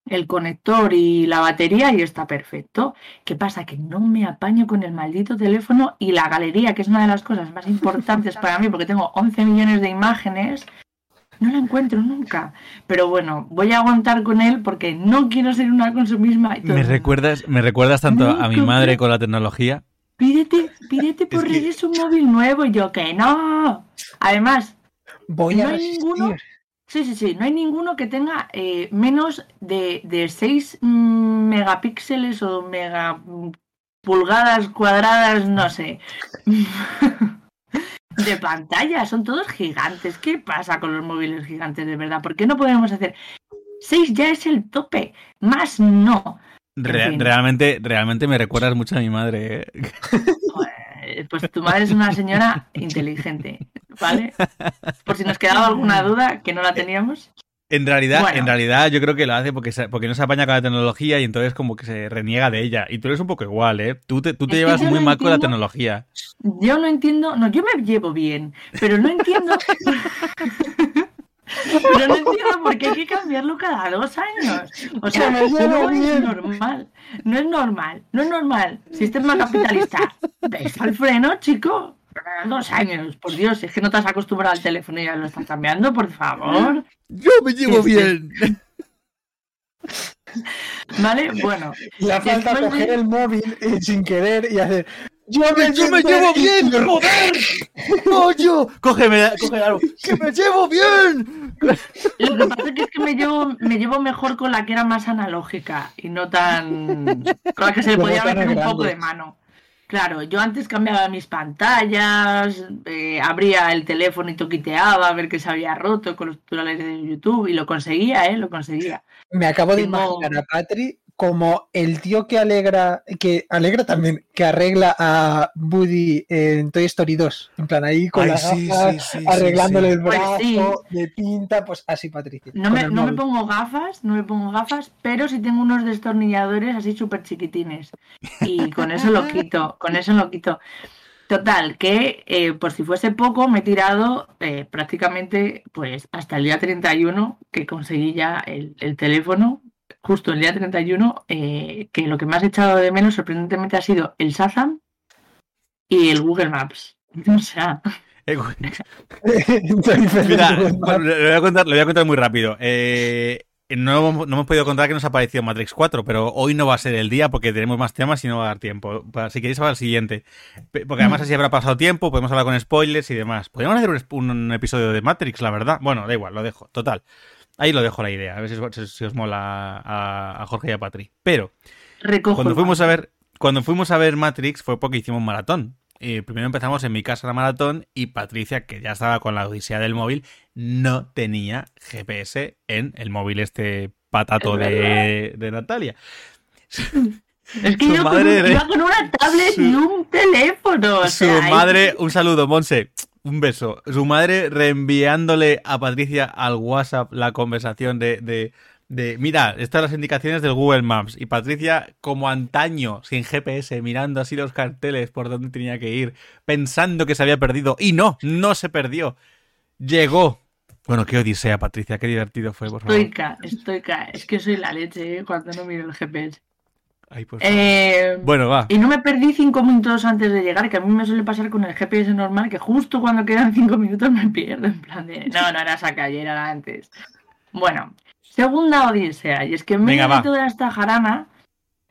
el conector y la batería y está perfecto. ¿Qué pasa? Que no me apaño con el maldito teléfono y la galería, que es una de las cosas más importantes para mí, porque tengo 11 millones de imágenes, no la encuentro nunca. Pero bueno, voy a aguantar con él porque no quiero ser una consumisma. Y todo Me recuerdas, me recuerdas tanto a mi madre con la tecnología. Pídete, pídete por que- redes un móvil nuevo. Y yo, que no. Además, Voy a No hay resistir. ninguno. Sí, sí, sí. No hay ninguno que tenga eh, menos de, de 6 megapíxeles o mega mm, pulgadas cuadradas, no sé. de pantalla. Son todos gigantes. ¿Qué pasa con los móviles gigantes de verdad? ¿Por qué no podemos hacer 6 ya es el tope? Más no. Re- fin. realmente, realmente me recuerdas mucho a mi madre. ¿eh? Pues tu madre es una señora inteligente, ¿vale? Por si nos quedaba alguna duda que no la teníamos. En realidad, Bueno. en realidad yo creo que lo hace porque, se- porque no se apaña con la tecnología y entonces como que se reniega de ella. Y tú eres un poco igual, ¿eh? Tú te, tú te llevas muy no mal con la tecnología. Yo no entiendo, no, yo me llevo bien, pero no entiendo. pero no entiendo por qué hay que cambiarlo cada dos años. O sea, no es normal. No es normal, no es normal. Sistema capitalista. ¿Ves al freno, chico? Dos años, por Dios, es que no te has acostumbrado al teléfono y ya lo estás cambiando, por favor. Yo me llevo bien. ¿Vale? Bueno, Le falta de- coger el móvil eh, sin querer y hacer. Yo me, ¡Yo me llevo bien! ¡Joder! ¡Coño! Cógeme, cógeme algo. ¡Que me llevo bien! Lo que pasa es que, es que me, llevo, me llevo mejor con la que era más analógica y no tan. con la que se le podía meter un poco de mano. Claro, yo antes cambiaba mis pantallas, eh, abría el teléfono y toquiteaba a ver qué se había roto con los tutoriales de YouTube y lo conseguía, ¿eh? Lo conseguía. Me acabo de Tengo- imaginar a Patri como el tío que alegra, que alegra también, que arregla a Woody en Toy Story 2. En plan, ahí con Ay, las sí, gafas, sí, sí, sí, arreglándole sí. el Pues brazo, sí. de pinta, pues así Patricia. No me, no me pongo gafas, no me pongo gafas, pero sí tengo unos destornilladores así súper chiquitines. Y con eso lo quito, con eso lo quito. Total, que eh, por si fuese poco, me he tirado eh, prácticamente pues hasta el día 31 que conseguí ya el, el teléfono, justo el día 31, eh, que lo que más he echado de menos sorprendentemente ha sido el Shazam y el Google Maps. O sea, Eh, Mira, lo voy a contar, lo voy a contar muy rápido. Eh, no, hemos- no hemos podido contar que nos ha parecido Matrix 4, pero hoy no va a ser el día porque tenemos más temas y no va a dar tiempo. Si queréis, va al siguiente. Porque además así habrá pasado tiempo, podemos hablar con spoilers y demás. Podríamos hacer un episodio de Matrix, la verdad. Bueno, da igual, lo dejo. Total. Ahí lo dejo la idea. A ver si os, si- si os mola a, a Jorge y a Patri. Pero recojo. cuando fuimos a ver cuando fuimos a ver Matrix fue porque hicimos maratón Eh, primero empezamos en mi casa la maratón y Patricia que ya estaba con la odisea del móvil no tenía GPS en el móvil este patato de, de Natalia Es que Su yo con, madre un- de- iba con una tablet su- y un teléfono. o su sea, madre un saludo Monse un beso su madre reenviándole a Patricia al WhatsApp la conversación de, de de, mira, estas las indicaciones del Google Maps. Y Patricia, como antaño, sin GPS, mirando así los carteles por donde tenía que ir, pensando que se había perdido. Y no, no se perdió. Llegó. Bueno, qué odisea, Patricia, qué divertido fue, por favor. Estoica, estoica. Es que soy la leche ¿eh? cuando no miro el GPS. Ay, por favor. Eh, Bueno, va. Y no me perdí cinco minutos antes de llegar, que a mí me suele pasar con el GPS normal, que justo cuando quedan cinco minutos me pierdo. En plan de, no, no era esa calle, era la antes. Bueno, segunda odisea, y es que en medio de toda esta jarana,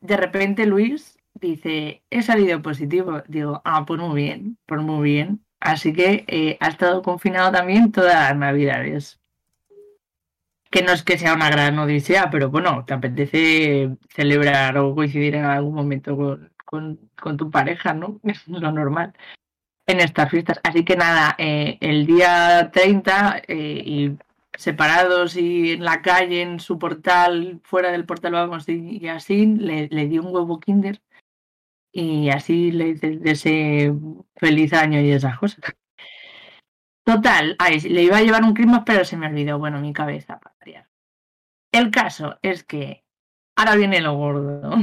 de repente Luis dice, he salido positivo. Digo, ah, pues muy bien, pues muy bien. Así que eh, ha estado confinado también todas las navidades. Que no es que sea una gran odisea, pero bueno, te apetece celebrar o coincidir en algún momento con, tu pareja, ¿no? Es lo normal en estas fiestas. Así que nada, eh, el día 30 eh, y separados y en la calle, en su portal, fuera del portal, vamos, y, así, le, le di un huevo kinder y así le ese feliz año y esas cosas. Total, le iba a llevar un Christmas, pero se me olvidó, bueno, mi cabeza. El caso es que ahora viene lo gordo.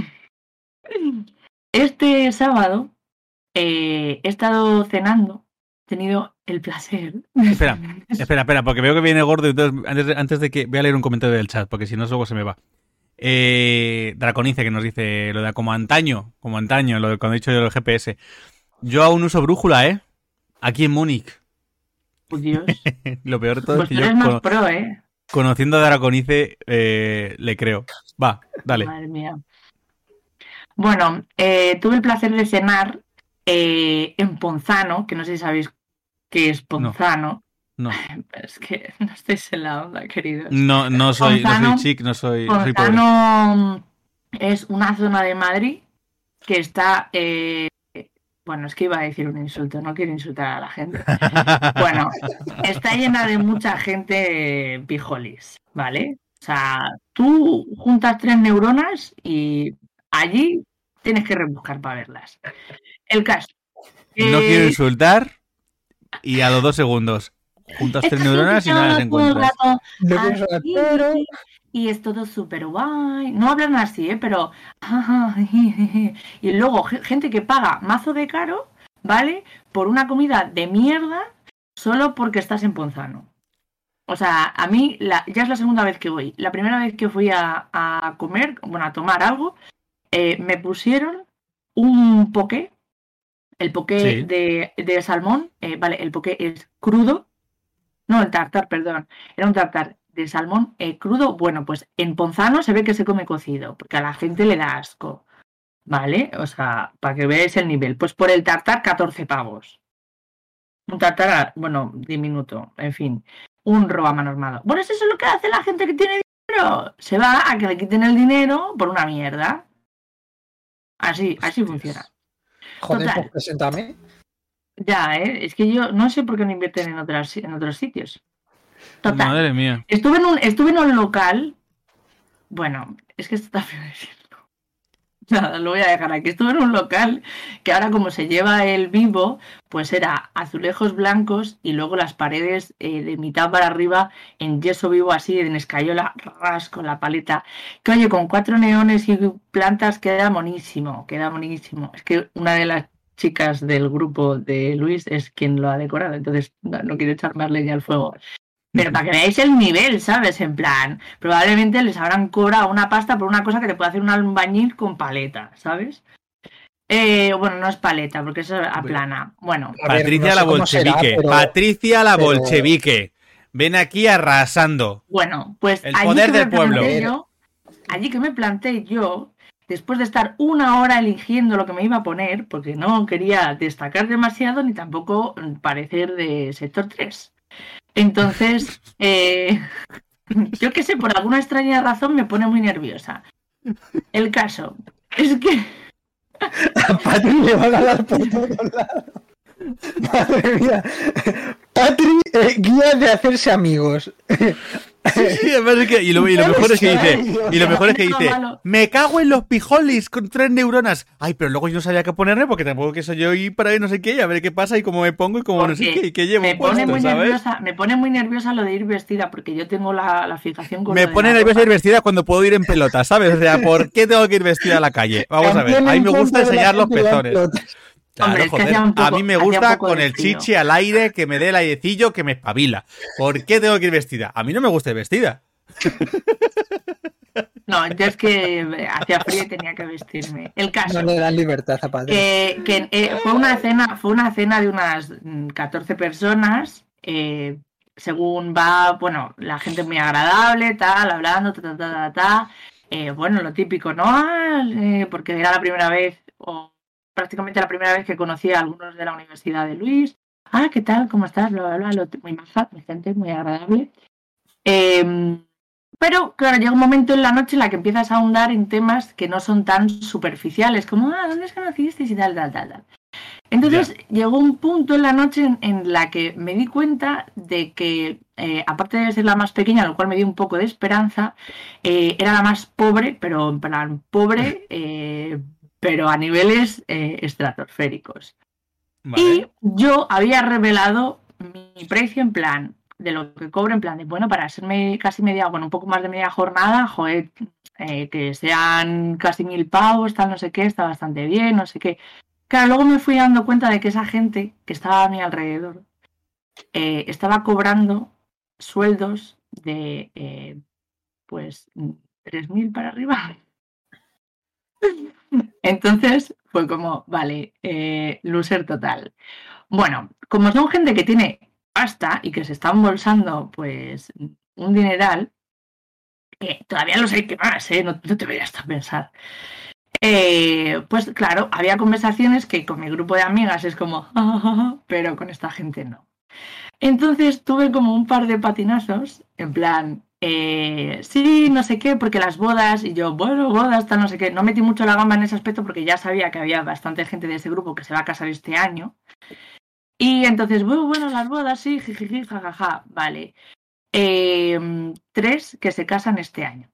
Este sábado eh, he estado cenando, he tenido el placer. Espera. Espera, espera, porque veo que viene gordo. Entonces, antes de, antes de que. Voy a leer un comentario del chat, porque si no, luego se me va. Eh, Draconice que nos dice lo de como antaño, como antaño, lo de cuando he dicho yo del GPS. Yo aún uso brújula, ¿eh? Aquí en Múnich. Dios, Lo peor de todo pues es tú que yo, eres más pro, ¿eh? Conociendo a Draconice, eh, le creo. Va, dale. Madre mía. Bueno, eh, tuve el placer de cenar eh, en Ponzano, que no sé si sabéis qué es Ponzano. No, Es que no estáis en la onda, queridos. no, no soy, no soy Ponzano- chic, no soy, no soy pobre. Ponzano es una zona de Madrid que está. eh, bueno, es que iba a decir un insulto, no quiero insultar a la gente. Bueno, está llena de mucha gente pijolis, ¿vale? O sea, tú juntas tres neuronas y allí tienes que rebuscar para verlas. El caso. No eh, quiero insultar y a los dos segundos juntas tres neuronas y no las encuentras. rato, No quiero "Ah, saber, sí, pero sí, Y es todo súper guay. No hablan así, ¿eh? Pero. Y luego, ge- gente que paga mazo de caro, ¿vale? Por una comida de mierda solo porque estás en Ponzano. O sea, a mí la- ya es la segunda vez que voy. La primera vez que fui a, a comer, bueno, a tomar algo, eh, me pusieron un poké. El Sí. de, de salmón, eh, vale, el poké es crudo. No, el tartar, perdón. Era un tartar de salmón eh, crudo. Bueno, pues en Ponzano se ve que se come cocido, porque a la gente le da asco. ¿Vale? O sea, para que veáis el nivel. Pues por el tartar, 14 pavos. Un tartar, bueno, diminuto, en fin. Un roba normado. Bueno, eso es lo que hace la gente que tiene dinero. Se va a que le quiten el dinero por una mierda. Así, así funciona. Joder, Total. pues preséntame. Ya, ¿eh? Es que yo no sé por qué no invierten en, otras, en otros sitios. Total. Madre mía. Estuve en, un, estuve en un local. Bueno, es que esto está feo decirlo. Nada, lo voy a dejar aquí. Estuve en un local que ahora, como se lleva el vivo, pues era azulejos blancos y luego las paredes eh, de mitad para arriba en yeso vivo, así en escayola, ras con la paleta. Que oye, con cuatro neones y plantas queda monísimo, queda monísimo. Es que una de las chicas del grupo de Luis es quien lo ha decorado, entonces no, no quiero echar más leña al fuego. Pero para que veáis el nivel, ¿sabes? En plan, probablemente les habrán cobrado una pasta por una cosa que te puede hacer un albañil con paleta, ¿sabes? Eh, bueno, no es paleta, porque eso aplana. Bueno, A ver, Patricia no sé la será, bolchevique. pero- Patricia la pero- bolchevique. Ven aquí arrasando. bueno, pues El allí poder que me del pueblo. planté yo, allí que me planté yo, después de estar una hora eligiendo lo que me iba a poner, porque no quería destacar demasiado ni tampoco parecer de sector 3. Entonces, eh, yo qué sé, por alguna extraña razón me pone muy nerviosa. El caso es que A Patri le van a dar por todos lados. Madre mía. Patri, eh, guía de hacerse amigos. Sí, sí, además es que- y, lo, y lo mejor es que dice, y lo mejor es que dice, me cago en los pijolis con tres neuronas. Ay, pero luego yo no sabía qué ponerme porque tampoco que soy yo y para ahí no sé qué, y a ver qué pasa y cómo me pongo y cómo no sé qué, y qué llevo me pone puesto, muy ¿sabes? nerviosa, me pone muy nerviosa lo de ir vestida, porque yo tengo la, la fijación con Me lo de pone nerviosa ir vestida cuando puedo ir en pelota, ¿sabes? O sea, ¿por qué tengo que ir vestida a la calle? Vamos a ver, a mí me gusta enseñar los pezones. Claro, Hombre, joder. poco- a mí me gusta con el frío. chichi al aire, que me dé el airecillo, que me espabila. ¿Por qué tengo que ir vestida? A mí no me gusta ir vestida. No, yo es que eh, hacía frío y tenía que vestirme. El caso. No le dan libertad a que, que, eh, fue una cena, fue una cena de unas mm, 14 personas. eh, según va, bueno, la gente muy agradable, tal, hablando, ta, ta, ta, ta, ta. Eh, bueno, lo típico, ¿no? Ah, eh, porque era la primera vez, o prácticamente la primera vez que conocí a algunos de la Universidad de Luis. Ah, ¿qué tal? ¿Cómo estás? Bla, bla, bla. Muy maja, mi gente, muy agradable. Em, pero, claro, llega un momento en la noche en la que empiezas a ahondar en temas que no son tan superficiales, como, ah, ¿dónde os conocisteis? y tal, tal, tal, tal. Entonces, llegó un punto en la noche en, en la que me di cuenta de que, eh, aparte de ser la más pequeña, lo cual me dio un poco de esperanza, eh, era la más pobre, pero en plan pobre, eh, pero a niveles eh, estratosféricos. Vale. Y yo había revelado mi precio en plan de lo que cobro, en plan de, bueno, para ser me- casi media, bueno, un poco más de media jornada, joder, eh, que sean casi mil pavos, tal, no sé qué, está bastante bien, no sé qué. Claro, luego me fui dando cuenta de que esa gente que estaba a mi alrededor eh, estaba cobrando sueldos de, eh, pues, 3.000 para arriba. Entonces fue como, vale, eh, loser total. Bueno, como son gente que tiene pasta y que se está embolsando pues un dineral, que todavía los hay que más, ¿eh? no, te vayas a pensar. Eh, pues claro, había conversaciones que con mi grupo de amigas es como, pero con esta gente no. Entonces tuve como un par de patinazos, en plan, eh, sí, no sé qué, porque las bodas, y yo, bueno, bodas, tal, no sé qué. No metí mucho la gamba en ese aspecto porque ya sabía que había bastante gente de ese grupo que se va a casar este año. Y entonces, bueno, bueno, las bodas, sí, jijiji, jajaja, vale. Eh, tres que se casan este año.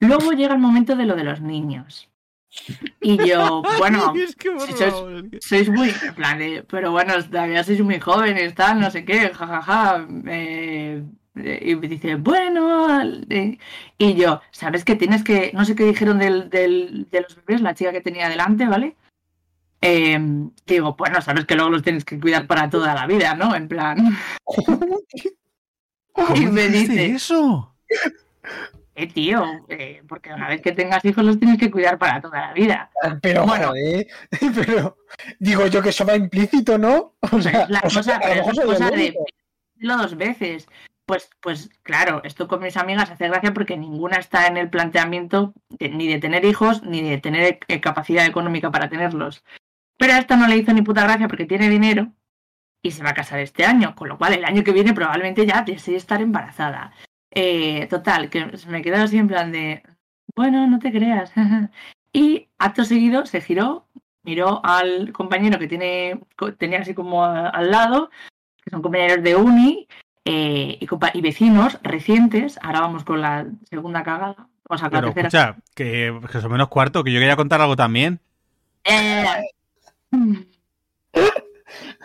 Luego llega el momento de lo de los niños. Y yo, bueno, es que, sois- muy, en plan pero bueno, todavía sois muy jóvenes, tal, no sé qué, jajaja. eh, y me dice, bueno, eh, y yo, ¿sabes que tienes que, no sé qué dijeron del, del- de los bebés, la chica que tenía delante, ¿vale? Eh, digo, bueno, sabes que luego los tienes que cuidar para toda la vida, ¿no? En plan, ¿Cómo y me dice, eso? eh, tío, eh, porque una vez que tengas hijos los tienes que cuidar para toda la vida. Pero, Bueno. joder, pero digo yo que eso va implícito, ¿no? O sea, la o sea, cosa, a lo mejor cosa de decirlo dos veces. Pues, pues claro, esto con mis amigas hace gracia porque ninguna está en el planteamiento de- ni de tener hijos ni de tener eh, capacidad económica para tenerlos. Pero a esta no le hizo ni puta gracia porque tiene dinero y se va a casar este año, con lo cual el año que viene probablemente ya desee estar embarazada. Eh, total, que me quedé así en plan de, bueno, no te creas. y acto seguido se giró, miró al compañero que tiene, tenía así como al lado, que son compañeros de uni eh, y, vecinos recientes. Ahora vamos con la segunda cagada. O sea, Pero, escucha, que, que son menos cuarto, que yo quería contar algo también. Eh,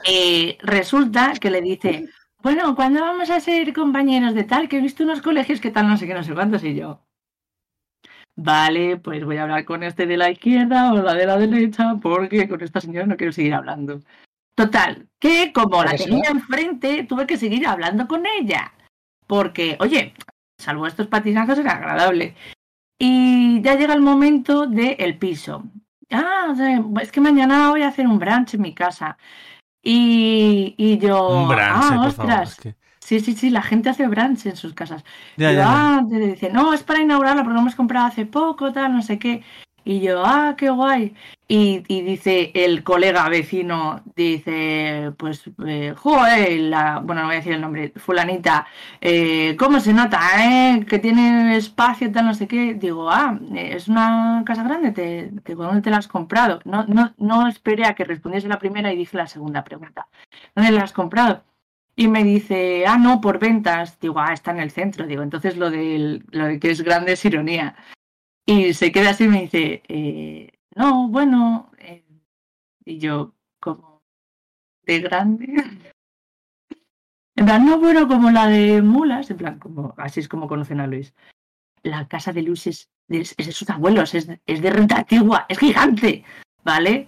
eh, resulta que le dice, bueno, ¿cuándo vamos a ser compañeros de tal? Que he visto unos colegios que tal, no sé qué, no sé cuántos, y yo. Vale, pues voy a hablar con este de la izquierda o la de la derecha, porque con esta señora no quiero seguir hablando. Total, que como la tenía enfrente, tuve que seguir hablando con ella. Porque, oye, salvo estos patinazos, era agradable. Y ya llega el momento del piso. Ah, es que mañana voy a hacer un brunch en mi casa. Y, y yo, un brunch, ah, ostras. Sí, sí, sí, la gente hace brunch en sus casas. Ya, ya, ah, dice, no, es para inaugurarla porque lo hemos comprado hace poco, tal, no sé qué. Y yo, ah, qué guay. Y, dice el colega vecino, dice, pues, eh, la, bueno, no voy a decir el nombre, fulanita, eh, ¿cómo se nota, eh? Que tiene espacio, tal, no sé qué. Digo, ah, es una casa grande, te, te, ¿dónde te la has comprado? No, no, no esperé a que respondiese la primera y dije la segunda pregunta. ¿Dónde la has comprado? Y me dice, ah, no, por ventas. Digo, ah, está en el centro. Digo, entonces lo, de lo de que es grande es ironía. Y se queda así y me dice, eh, no, bueno. Eh", y yo, como, ¿de grande? En plan, no, bueno, como la de Mulas, en plan, como, así es como conocen a Luis. La casa de Luis es, de sus abuelos, es, de renta antigua, es gigante, ¿vale?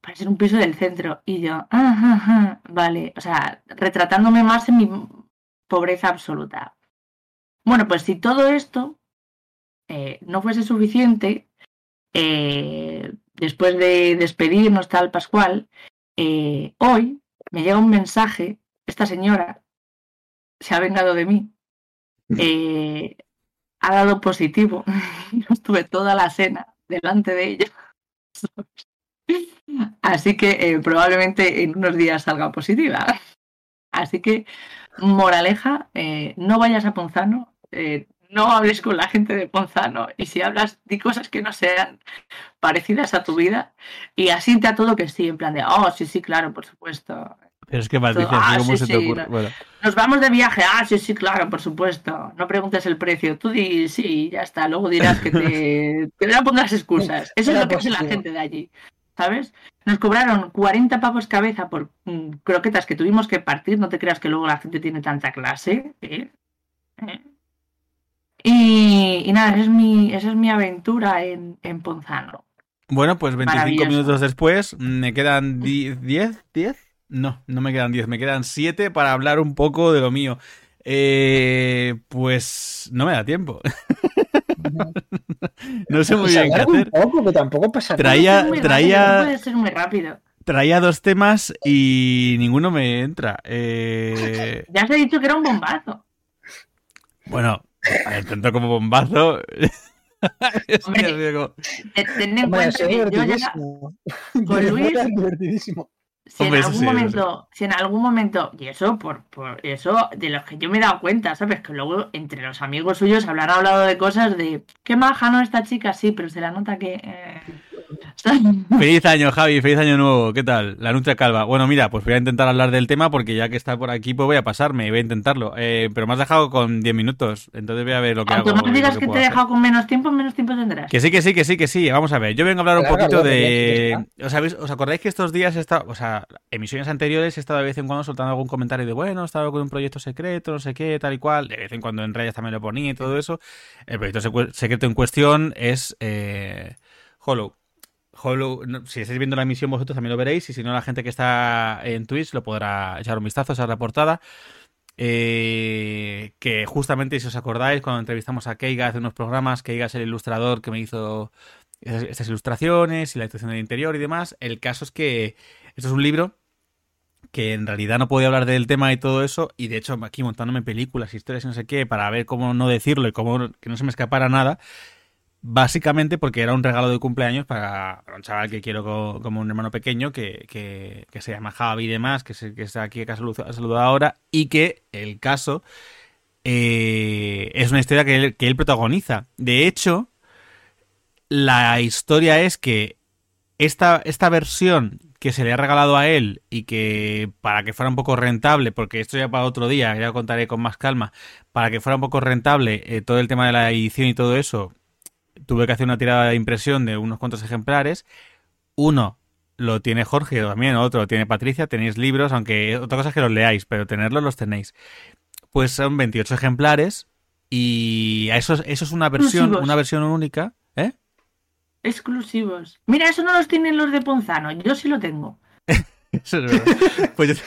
para ser un piso del centro. Y yo, ah, vale, o sea, retratándome más en mi pobreza absoluta. Bueno, pues si todo esto eh, no fuese suficiente, eh, después de despedirnos tal Pascual, eh, hoy me llega un mensaje, esta señora se ha vengado de mí, mm. ha dado positivo, estuve toda la cena delante de ella. Así que probablemente en unos días salga positiva. Así que, moraleja, no vayas a Ponzano, eh, no hables con la gente de Ponzano y si hablas, di cosas que no sean parecidas a tu vida y así a todo que sí, en plan de, oh, sí, sí, claro, por supuesto. Pero es que Patricia, ah, ¿cómo se te ocurre? Nos vamos de viaje, ah, sí, sí, claro, por supuesto. No preguntes el precio, tú di sí, ya está, luego dirás que te, te voy a poner las excusas. Eso es lo que hace la gente de allí. ¿sabes? Nos cobraron 40 pavos cabeza por mm, croquetas que tuvimos que partir, no te creas que luego la gente tiene tanta clase. ¿eh? ¿Eh? Y, nada, esa es mi, esa es mi aventura en, en Ponzano. Bueno, pues 25 minutos después, me quedan 10, 10, No, no me quedan 10, me quedan 7 para hablar un poco de lo mío. Eh, pues no me da tiempo. no sé muy bien qué hacer. Poco, tampoco pasa traía, traía, puede ser muy rápido. Traía dos temas y ninguno me entra. Eh... Ya se ha dicho que era un bombazo. Bueno, tanto como bombazo. Hombre, ten en cuenta que yo ya con Luis si en algún momento, si en algún momento, y eso por, por eso de los que yo me he dado cuenta, ¿sabes? Que luego entre los amigos suyos habrán hablado de cosas de qué maja no esta chica, sí, pero se la nota que eh, Feliz año, Javi, feliz año nuevo. ¿Qué tal? La nutria calva. Bueno, mira, pues voy a intentar hablar del tema porque ya que está por aquí, pues voy a pasarme, voy a intentarlo. Eh, pero me has dejado con 10 minutos, entonces voy a ver lo que Cuanto hago. más digas que, te he dejado con menos tiempo, menos tiempo tendrás. Que sí, que sí, que sí, que sí. Vamos a ver, yo vengo a hablar un poquito de... ¿Os, ¿Os acordáis que estos días he estado, o sea, emisiones anteriores he estado de vez en cuando soltando algún comentario de, bueno, he estado con un proyecto secreto, no sé qué, tal y cual. De vez en cuando en Reyes también lo ponía y todo eso. El proyecto secreto en cuestión es eh, Hollow. Hollow, si estáis viendo la emisión vosotros también lo veréis y si no la gente que está en Twitch lo podrá echar un vistazo esa portada. Eh, que justamente si os acordáis cuando entrevistamos a Keiga hace unos programas, Keiga es el ilustrador que me hizo estas ilustraciones y la ilustración del interior y demás. El caso es que esto es un libro que en realidad no podía hablar del tema y todo eso, y de hecho aquí montándome películas, historias y no sé qué, para ver cómo no decirlo y cómo que no se me escapara nada, Básicamente porque era un regalo de cumpleaños para, un chaval que quiero como, un hermano pequeño, que, se llama Javi y demás, que, que está aquí que ha saludado, ahora, y que el caso eh, es una historia que él, que él protagoniza. De hecho, la historia es que esta, esta versión que se le ha regalado a él y que para que fuera un poco rentable, porque esto ya para otro día, ya lo contaré con más calma, para que fuera un poco rentable eh, todo el tema de la edición y todo eso, tuve que hacer una tirada de impresión de unos cuantos ejemplares. Uno lo tiene Jorge también, otro lo tiene Patricia, tenéis libros, aunque otra cosa es que los leáis, pero tenerlos los tenéis. Pues son 28 ejemplares y eso, eso es una versión, una versión única. ¿Eh? Exclusivos. Mira, eso no los tienen los de Ponzano, yo sí lo tengo. Eso es, pues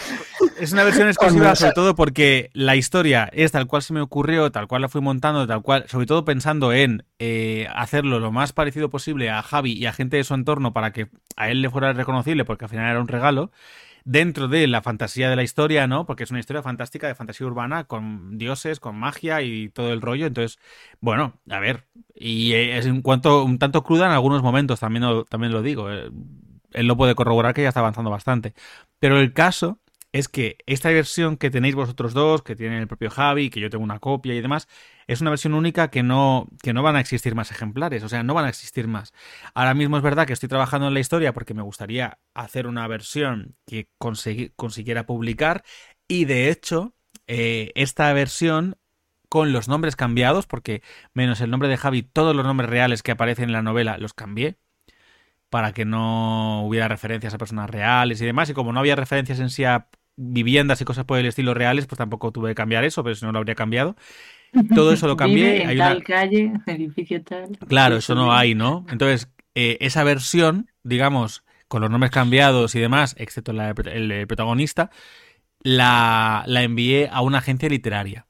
es una versión exclusiva sobre todo porque la historia es tal cual se me ocurrió, tal cual la fui montando, tal cual, sobre todo pensando en eh, hacerlo lo más parecido posible a Javi y a gente de su entorno para que a él le fuera reconocible porque al final era un regalo dentro de la fantasía de la historia, ¿no? Porque es una historia fantástica de fantasía urbana con dioses, con magia y todo el rollo. Entonces, bueno, a ver, y es en cuanto un tanto cruda en algunos momentos, también también lo digo. Eh, él lo puede corroborar que ya está avanzando bastante. Pero el caso es que esta versión que tenéis vosotros dos, que tiene el propio Javi, que yo tengo una copia y demás, es una versión única que no, que no van a existir más ejemplares, o sea, no van a existir más. Ahora mismo es verdad que estoy trabajando en la historia porque me gustaría hacer una versión que consiguiera publicar y de hecho, eh, esta versión con los nombres cambiados, porque menos el nombre de Javi, todos los nombres reales que aparecen en la novela los cambié para que no hubiera referencias a personas reales y demás. Y como no había referencias en sí a viviendas y cosas por el estilo reales, pues tampoco tuve que cambiar eso, pero si no lo habría cambiado. Todo eso lo cambié. hay tal calle, edificio tal. Claro, eso no hay, ¿no? Entonces, eh, esa versión, digamos, con los nombres cambiados y demás, excepto el, protagonista, la, la, envié a una agencia literaria.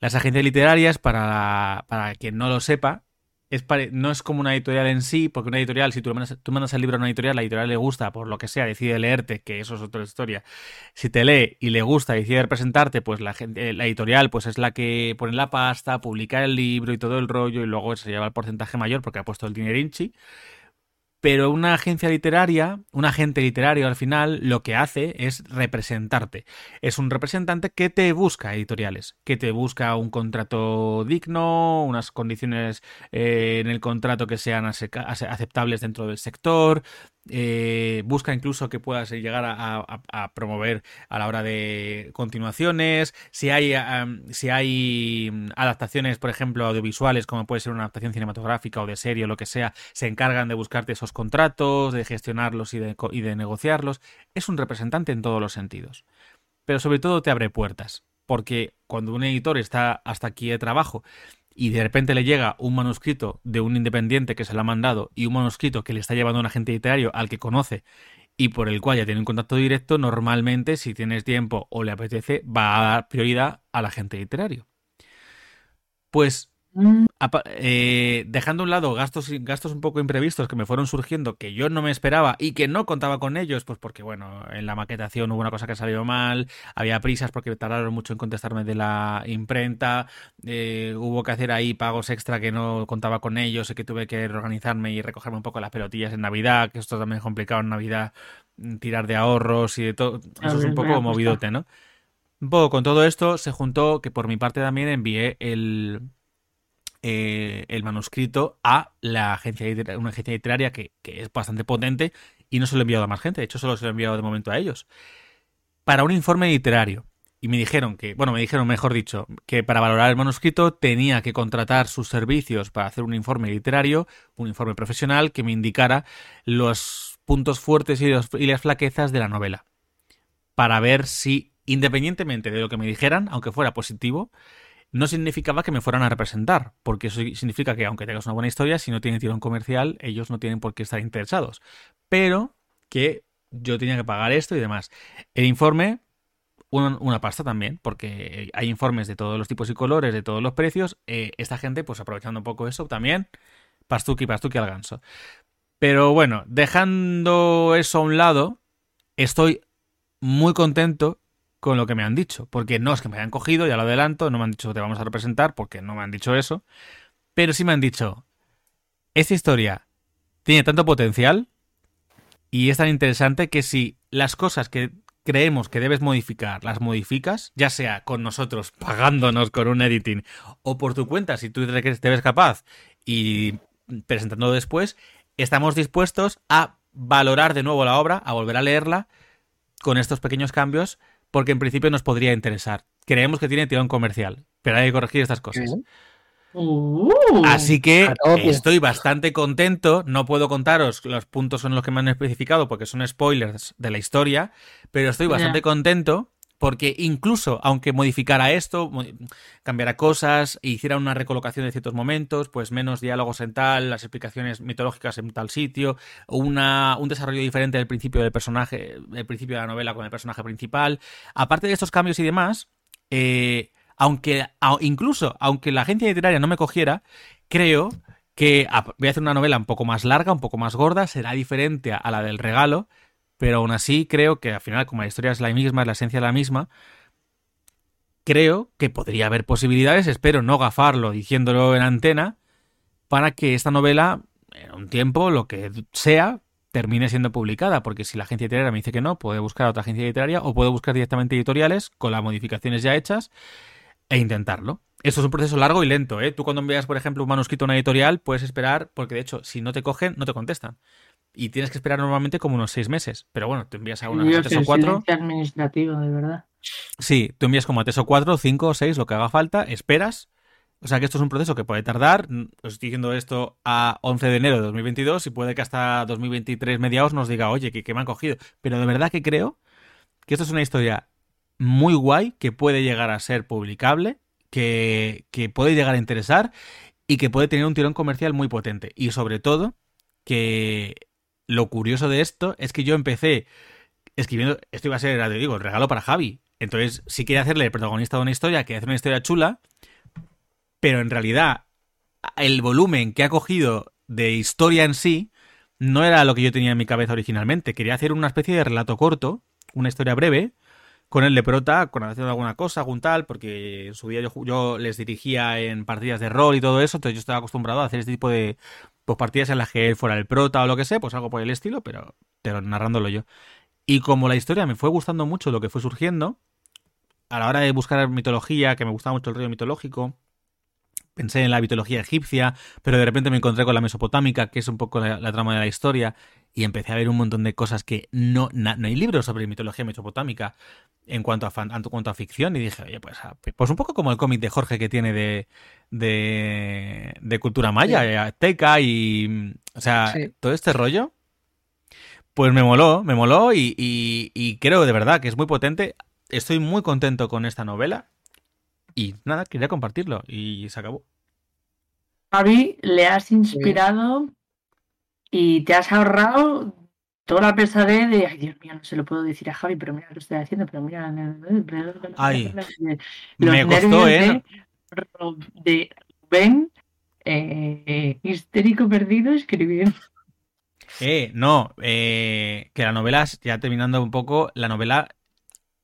Las agencias literarias, para, para quien no lo sepa, no es como una editorial en sí, porque una editorial, si tú mandas, el libro a una editorial, la editorial le gusta, por lo que sea, decide leerte, que eso es otra historia. Si te lee y le gusta, decide representarte, pues la, eh, la editorial pues es la que pone la pasta, publica el libro y todo el rollo, y luego se lleva el porcentaje mayor porque ha puesto el dinerinchi. Pero una agencia literaria, un agente literario al final, lo que hace es representarte. Es un representante que te busca editoriales, que te busca un contrato digno, unas condiciones eh, en el contrato que sean aceptables dentro del sector, eh, busca incluso que puedas llegar a, promover a la hora de continuaciones. Si hay, si hay mm, adaptaciones, por ejemplo, audiovisuales, como puede ser una adaptación cinematográfica o de serie o lo que sea, se encargan de buscarte esos contratos, de gestionarlos y de, y de negociarlos. Es un representante en todos los sentidos. Pero sobre todo te abre puertas. Porque cuando un editor está hasta aquí de trabajo y de repente le llega un manuscrito de un independiente que se lo ha mandado y un manuscrito que le está llevando un agente literario al que conoce y por el cual ya tiene un contacto directo, normalmente si tienes tiempo o le apetece va a dar prioridad al agente literario. Pues. Eh, dejando a un lado gastos, gastos un poco imprevistos que me fueron surgiendo, que yo no me esperaba y que no contaba con ellos, pues porque, bueno, en la maquetación hubo una cosa que salió mal, había prisas porque tardaron mucho en contestarme de la imprenta, eh, hubo que hacer ahí pagos extra que no contaba con ellos y que tuve que organizarme y recogerme un poco las pelotillas en Navidad, que esto también es complicado en Navidad, mm, tirar de ahorros y de todo. Eso es un poco movidote, ¿no? Un poco con todo esto se juntó que por mi parte también envié el eh, el manuscrito a la agencia una agencia literaria que, es bastante potente y no se lo he enviado a más gente, de hecho solo se lo he enviado de momento a ellos, para un informe literario. Y me dijeron que, bueno, me dijeron, mejor dicho, que para valorar el manuscrito tenía que contratar sus servicios para hacer un informe literario, un informe profesional que me indicara los puntos fuertes y, y las flaquezas de la novela. Para ver si, independientemente de lo que me dijeran, aunque fuera positivo, no significaba que me fueran a representar, porque eso significa que aunque tengas una buena historia, si no tiene tirón comercial, ellos no tienen por qué estar interesados. Pero que yo tenía que pagar esto y demás. El informe, una, pasta también, porque hay informes de todos los tipos y colores, de todos los precios. Eh, esta gente, pues aprovechando un poco eso, también, pastuki, pastuki al ganso. Pero bueno, dejando eso a un lado, estoy muy contento con lo que me han dicho. Porque no es que me hayan cogido, ya lo adelanto, no me han dicho te vamos a representar, porque no me han dicho eso. Pero sí me han dicho, esta historia tiene tanto potencial y es tan interesante que si las cosas que creemos que debes modificar, las modificas, ya sea con nosotros pagándonos con un editing o por tu cuenta, si tú te ves capaz y presentando después, estamos dispuestos a valorar de nuevo la obra, a volver a leerla con estos pequeños cambios, porque en principio nos podría interesar. Creemos que tiene tirón comercial, pero hay que corregir estas cosas. Uh, Así que pues. estoy bastante contento. No puedo contaros los puntos en los que me han especificado porque son spoilers de la historia, pero estoy bastante contento porque incluso aunque modificara esto, cambiara cosas hiciera una recolocación de ciertos momentos, pues menos diálogos en tal, las explicaciones mitológicas en tal sitio, una, un desarrollo diferente del principio del personaje, del principio de la novela con el personaje principal. Aparte de estos cambios y demás, eh, aunque incluso aunque la agencia literaria no me cogiera, creo que voy a hacer una novela un poco más larga, un poco más gorda, será diferente a la del regalo, pero aún así creo que al final, como la historia es la misma, la esencia es la misma, creo que podría haber posibilidades, espero no gafarlo diciéndolo en antena, para que esta novela, en un tiempo, lo que sea, termine siendo publicada, porque si la agencia literaria me dice que no, puede buscar a otra agencia literaria o puede buscar directamente editoriales con las modificaciones ya hechas e intentarlo. Esto es un proceso largo y lento, ¿eh? Tú cuando envías, por ejemplo, un manuscrito a una editorial, puedes esperar, porque de hecho, si no te cogen, no te contestan. Y tienes que esperar normalmente como unos seis meses. Pero bueno, te envías a una a Dios, tres o cuatro. administrativo, de verdad. Sí, tú envías como a tres o cuatro, cinco o seis, lo que haga falta, esperas. O sea que esto es un proceso que puede tardar. Os estoy diciendo esto a 11 de enero de 2022 y puede que hasta 2023 mediados nos diga, oye, que, que me han cogido. Pero de verdad que creo que esto es una historia muy guay, que puede llegar a ser publicable, que, que puede llegar a interesar y que puede tener un tirón comercial muy potente. Y sobre todo, que lo curioso de esto es que yo empecé escribiendo, esto iba a ser, digo, el regalo para Javi. Entonces, si quiere hacerle el protagonista de una historia, quiere hacer una historia chula, pero en realidad el volumen que ha cogido de historia en sí no era lo que yo tenía en mi cabeza originalmente. Quería hacer una especie de relato corto, una historia breve, con el de prota, con haciendo alguna cosa, algún tal, porque en su día yo, yo les dirigía en partidas de rol y todo eso, entonces yo estaba acostumbrado a hacer este tipo de pues, partidas en las que él fuera el prota o lo que sea, pues algo por el estilo, pero, pero narrándolo yo. Y como la historia me fue gustando mucho lo que fue surgiendo, a la hora de buscar mitología, que me gustaba mucho el rollo mitológico, pensé en la mitología egipcia, pero de repente me encontré con la mesopotámica, que es un poco la, trama de la historia, y empecé a ver un montón de cosas que no, no hay libros sobre mitología mesopotámica en cuanto a, en cuanto a ficción, y dije, oye, pues, pues un poco como el cómic de Jorge que tiene de, de, de cultura maya, Sí. eh, azteca, y, o sea, Sí. todo este rollo. Pues me moló, me moló y, y- y creo de verdad que es muy potente. Estoy muy contento con esta novela. Y nada, quería compartirlo y se acabó. Javi, le has inspirado y te has ahorrado toda la pesadez de, ay Dios mío, no se lo puedo decir a Javi, pero mira lo estoy haciendo, pero mira... Ay, me costó, nervios ¿eh? De, Rubén, eh, histérico perdido, escribiendo. Eh, no, eh, que la novela, ya terminando un poco, la novela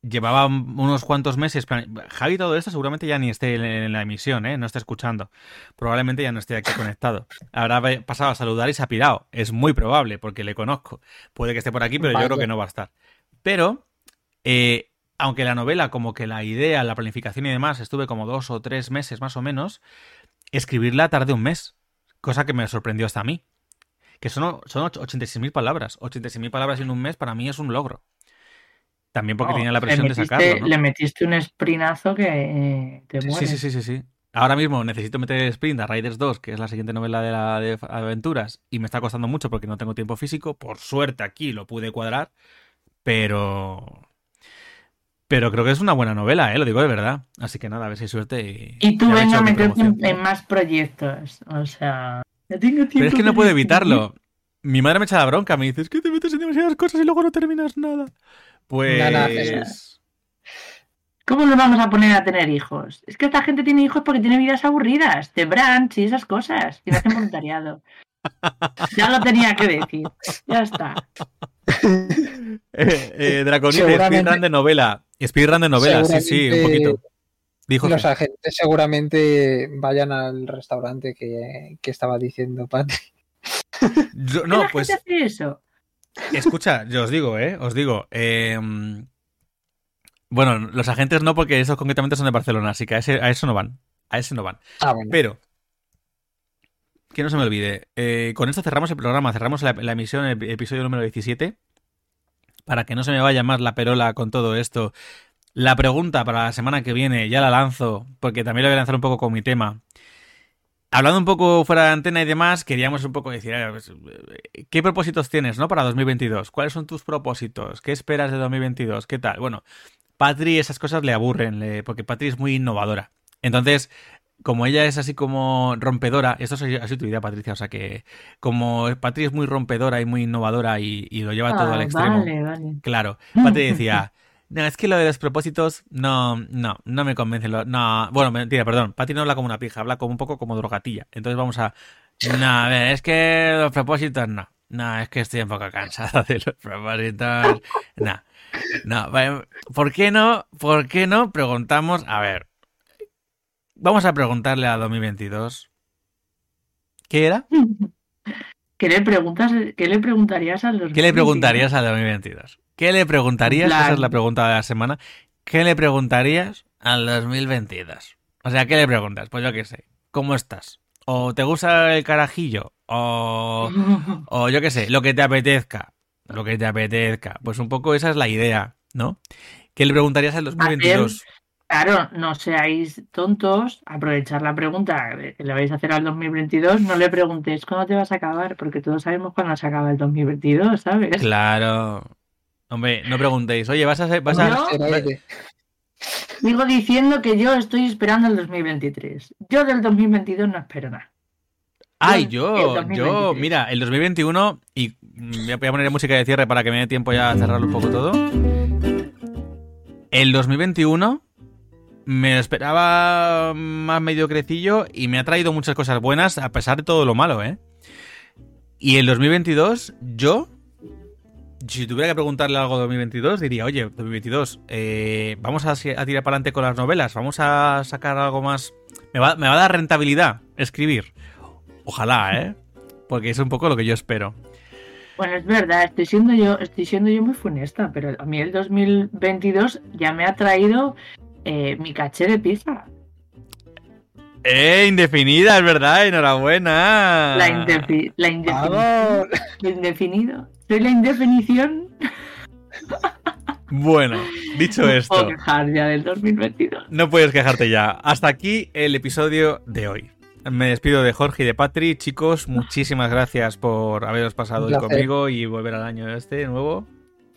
llevaba unos cuantos meses. plan- Javi, todo esto seguramente ya ni esté en- en la emisión, ¿eh? No esté escuchando. Probablemente ya no esté aquí conectado. Habrá pasado a saludar y se ha pirado. Es muy probable, porque le conozco. Puede que esté por aquí, pero yo creo que no va a estar. Pero, eh, aunque la novela, como que la idea, la planificación y demás, estuve como dos o tres meses más o menos, escribirla tardé un mes. Cosa que me sorprendió hasta a mí. Que son, son 86.000 palabras. 86.000 palabras en un mes para mí es un logro. También porque No, tenía la presión de sacarlo, ¿no? Le metiste un sprinazo que eh, te Sí, mueres. sí, sí, sí, sí. Ahora mismo necesito meter el sprint a Riders 2, que es la siguiente novela de, la, de aventuras, y me está costando mucho porque no tengo tiempo físico. Por suerte aquí lo pude cuadrar, pero... Pero creo que es una buena novela, ¿eh? Lo digo de verdad. Así que nada, a ver si hay suerte y... Y tú venga a meterte en, más proyectos. O sea, no tengo tiempo Pero es que no puedo evitarlo. Mi madre me echa la bronca, me dice, es que te metes en demasiadas cosas y luego no terminas nada. Pues... Nada. ¿Cómo nos vamos a poner a tener hijos? Es que esta gente tiene hijos porque tiene vidas aburridas, de branch y esas cosas. Y no hacen voluntariado. Ya lo tenía que decir. Ya está. Eh, eh, Draconite, Seguramente- de novela. Speedrun de novela, sí, sí, un poquito. Dijo Los agentes seguramente vayan al restaurante que, que estaba diciendo Patri. Yo- ¿Por qué no, la pues hace eso? escucha, yo os digo, ¿eh? Os digo. eh, bueno, los agentes no, porque esos concretamente son de Barcelona, así que a, ese- a eso no van. A ese no van. Ah, bueno. Pero que no se me olvide. Eh, con esto cerramos el programa, cerramos la, la emisión, el episodio número 17. Para que no se me vaya más la perola con todo esto. La pregunta para la semana que viene ya la lanzo, porque también la voy a lanzar un poco con mi tema. Hablando un poco fuera de antena y demás, queríamos un poco decir, pues, ¿qué propósitos tienes, no? Para 2022. ¿Cuáles son tus propósitos? ¿Qué esperas de 2022? ¿Qué tal? Bueno, Patri esas cosas le aburren, porque Patri es muy innovadora. Entonces, como ella es así como rompedora, esto ha sido tu idea, Patricia, o sea que como Patri es muy rompedora y muy innovadora y, lo lleva todo al ah, extremo. Vale, vale. Claro, Patri decía, no, es que lo de los propósitos no, no, no me convence. Lo, no, bueno, mentira, perdón. Pati no habla como una pija, habla como un poco como drogatilla. Entonces vamos a. No, a ver, es que los propósitos no. No, es que estoy un poco cansado de los propósitos. No. No, ¿por qué no? ¿Por qué no? Preguntamos, a ver. Vamos a preguntarle a 2022. ¿Qué era? ¿Qué le preguntas? ¿Qué le preguntarías a los ¿Qué le preguntarías al 2022? ¿Qué le preguntarías? Esa es la pregunta de la semana. ¿Qué le preguntarías al 2022? O sea, ¿qué le preguntas? Pues yo qué sé. ¿Cómo estás? ¿O te gusta el carajillo? O, o yo qué sé, lo que te apetezca. Lo que te apetezca. Pues un poco esa es la idea, ¿no? ¿Qué le preguntarías al 2022? Claro, no seáis tontos, aprovechar la pregunta que le vais a hacer al 2022, no le preguntéis cuándo te vas a acabar, porque todos sabemos cuándo se acaba el 2022, ¿sabes? Claro, Hombre, no preguntéis, oye, vas a ser. Vas a... Sigo diciendo que yo estoy esperando el 2023. Yo del 2022 no espero nada. Ay, yo, yo, mira, el 2021, y voy a poner música de cierre para que me dé tiempo ya a cerrarlo un poco todo. El 2021 me esperaba más mediocrecillo y me ha traído muchas cosas buenas a pesar de todo lo malo, ¿eh? Y el 2022, yo si tuviera que preguntarle algo de 2022, diría, oye, 2022, eh, vamos a, tirar para adelante con las novelas, vamos a sacar algo más... Me va, me va a dar rentabilidad escribir. Ojalá, ¿eh? Porque es un poco lo que yo espero. Bueno, es verdad, estoy siendo yo, estoy siendo yo muy funesta, pero a mí el 2022 ya me ha traído eh, mi caché de pizza. ¡Eh! Indefinida, es verdad, enhorabuena. La, indefi la, indefinido. Soy la indefinición. Bueno, dicho esto. No quejar ya del 2022. No puedes quejarte ya. Hasta aquí el episodio de hoy. Me despido de Jorge y de Patri. Chicos, muchísimas gracias por haberos pasado hoy conmigo y volver al año este nuevo.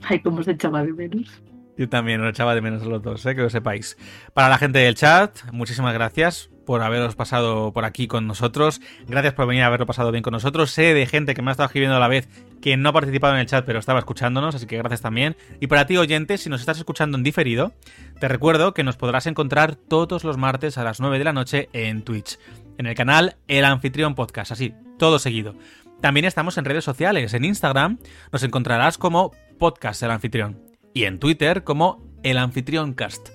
Ay, cómo se echaba de menos. Yo también lo echaba de menos los dos, ¿eh? que lo sepáis. Para la gente del chat, muchísimas gracias por haberos pasado por aquí con nosotros. Gracias por venir a haberlo pasado bien con nosotros. Sé de gente que me ha estado escribiendo a la vez que no ha participado en el chat, pero estaba escuchándonos, así que gracias también. Y para ti, oyente, si nos estás escuchando en diferido, te recuerdo que nos podrás encontrar todos los martes a las 9 de la noche en Twitch, en el canal El Anfitrión Podcast, así, todo seguido. También estamos en redes sociales. En Instagram nos encontrarás como Podcast El Anfitrión y en Twitter como El Anfitrión Cast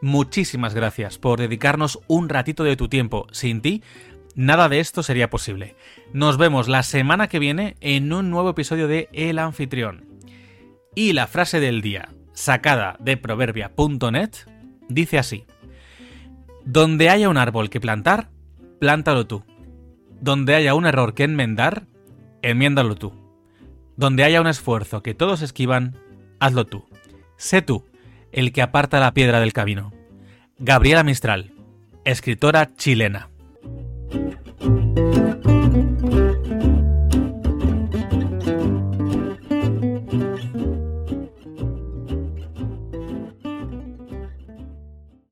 muchísimas gracias por dedicarnos un ratito de tu tiempo. Sin ti, nada de esto sería posible. Nos vemos la semana que viene en un nuevo episodio de El Anfitrión. Y la frase del día, sacada de proverbia.net, dice así. Donde haya un árbol que plantar, plántalo tú. Donde haya un error que enmendar, enmiéndalo tú. Donde haya un esfuerzo que todos esquivan, hazlo tú. Sé tú, el que aparta la piedra del camino. Gabriela Mistral, escritora chilena.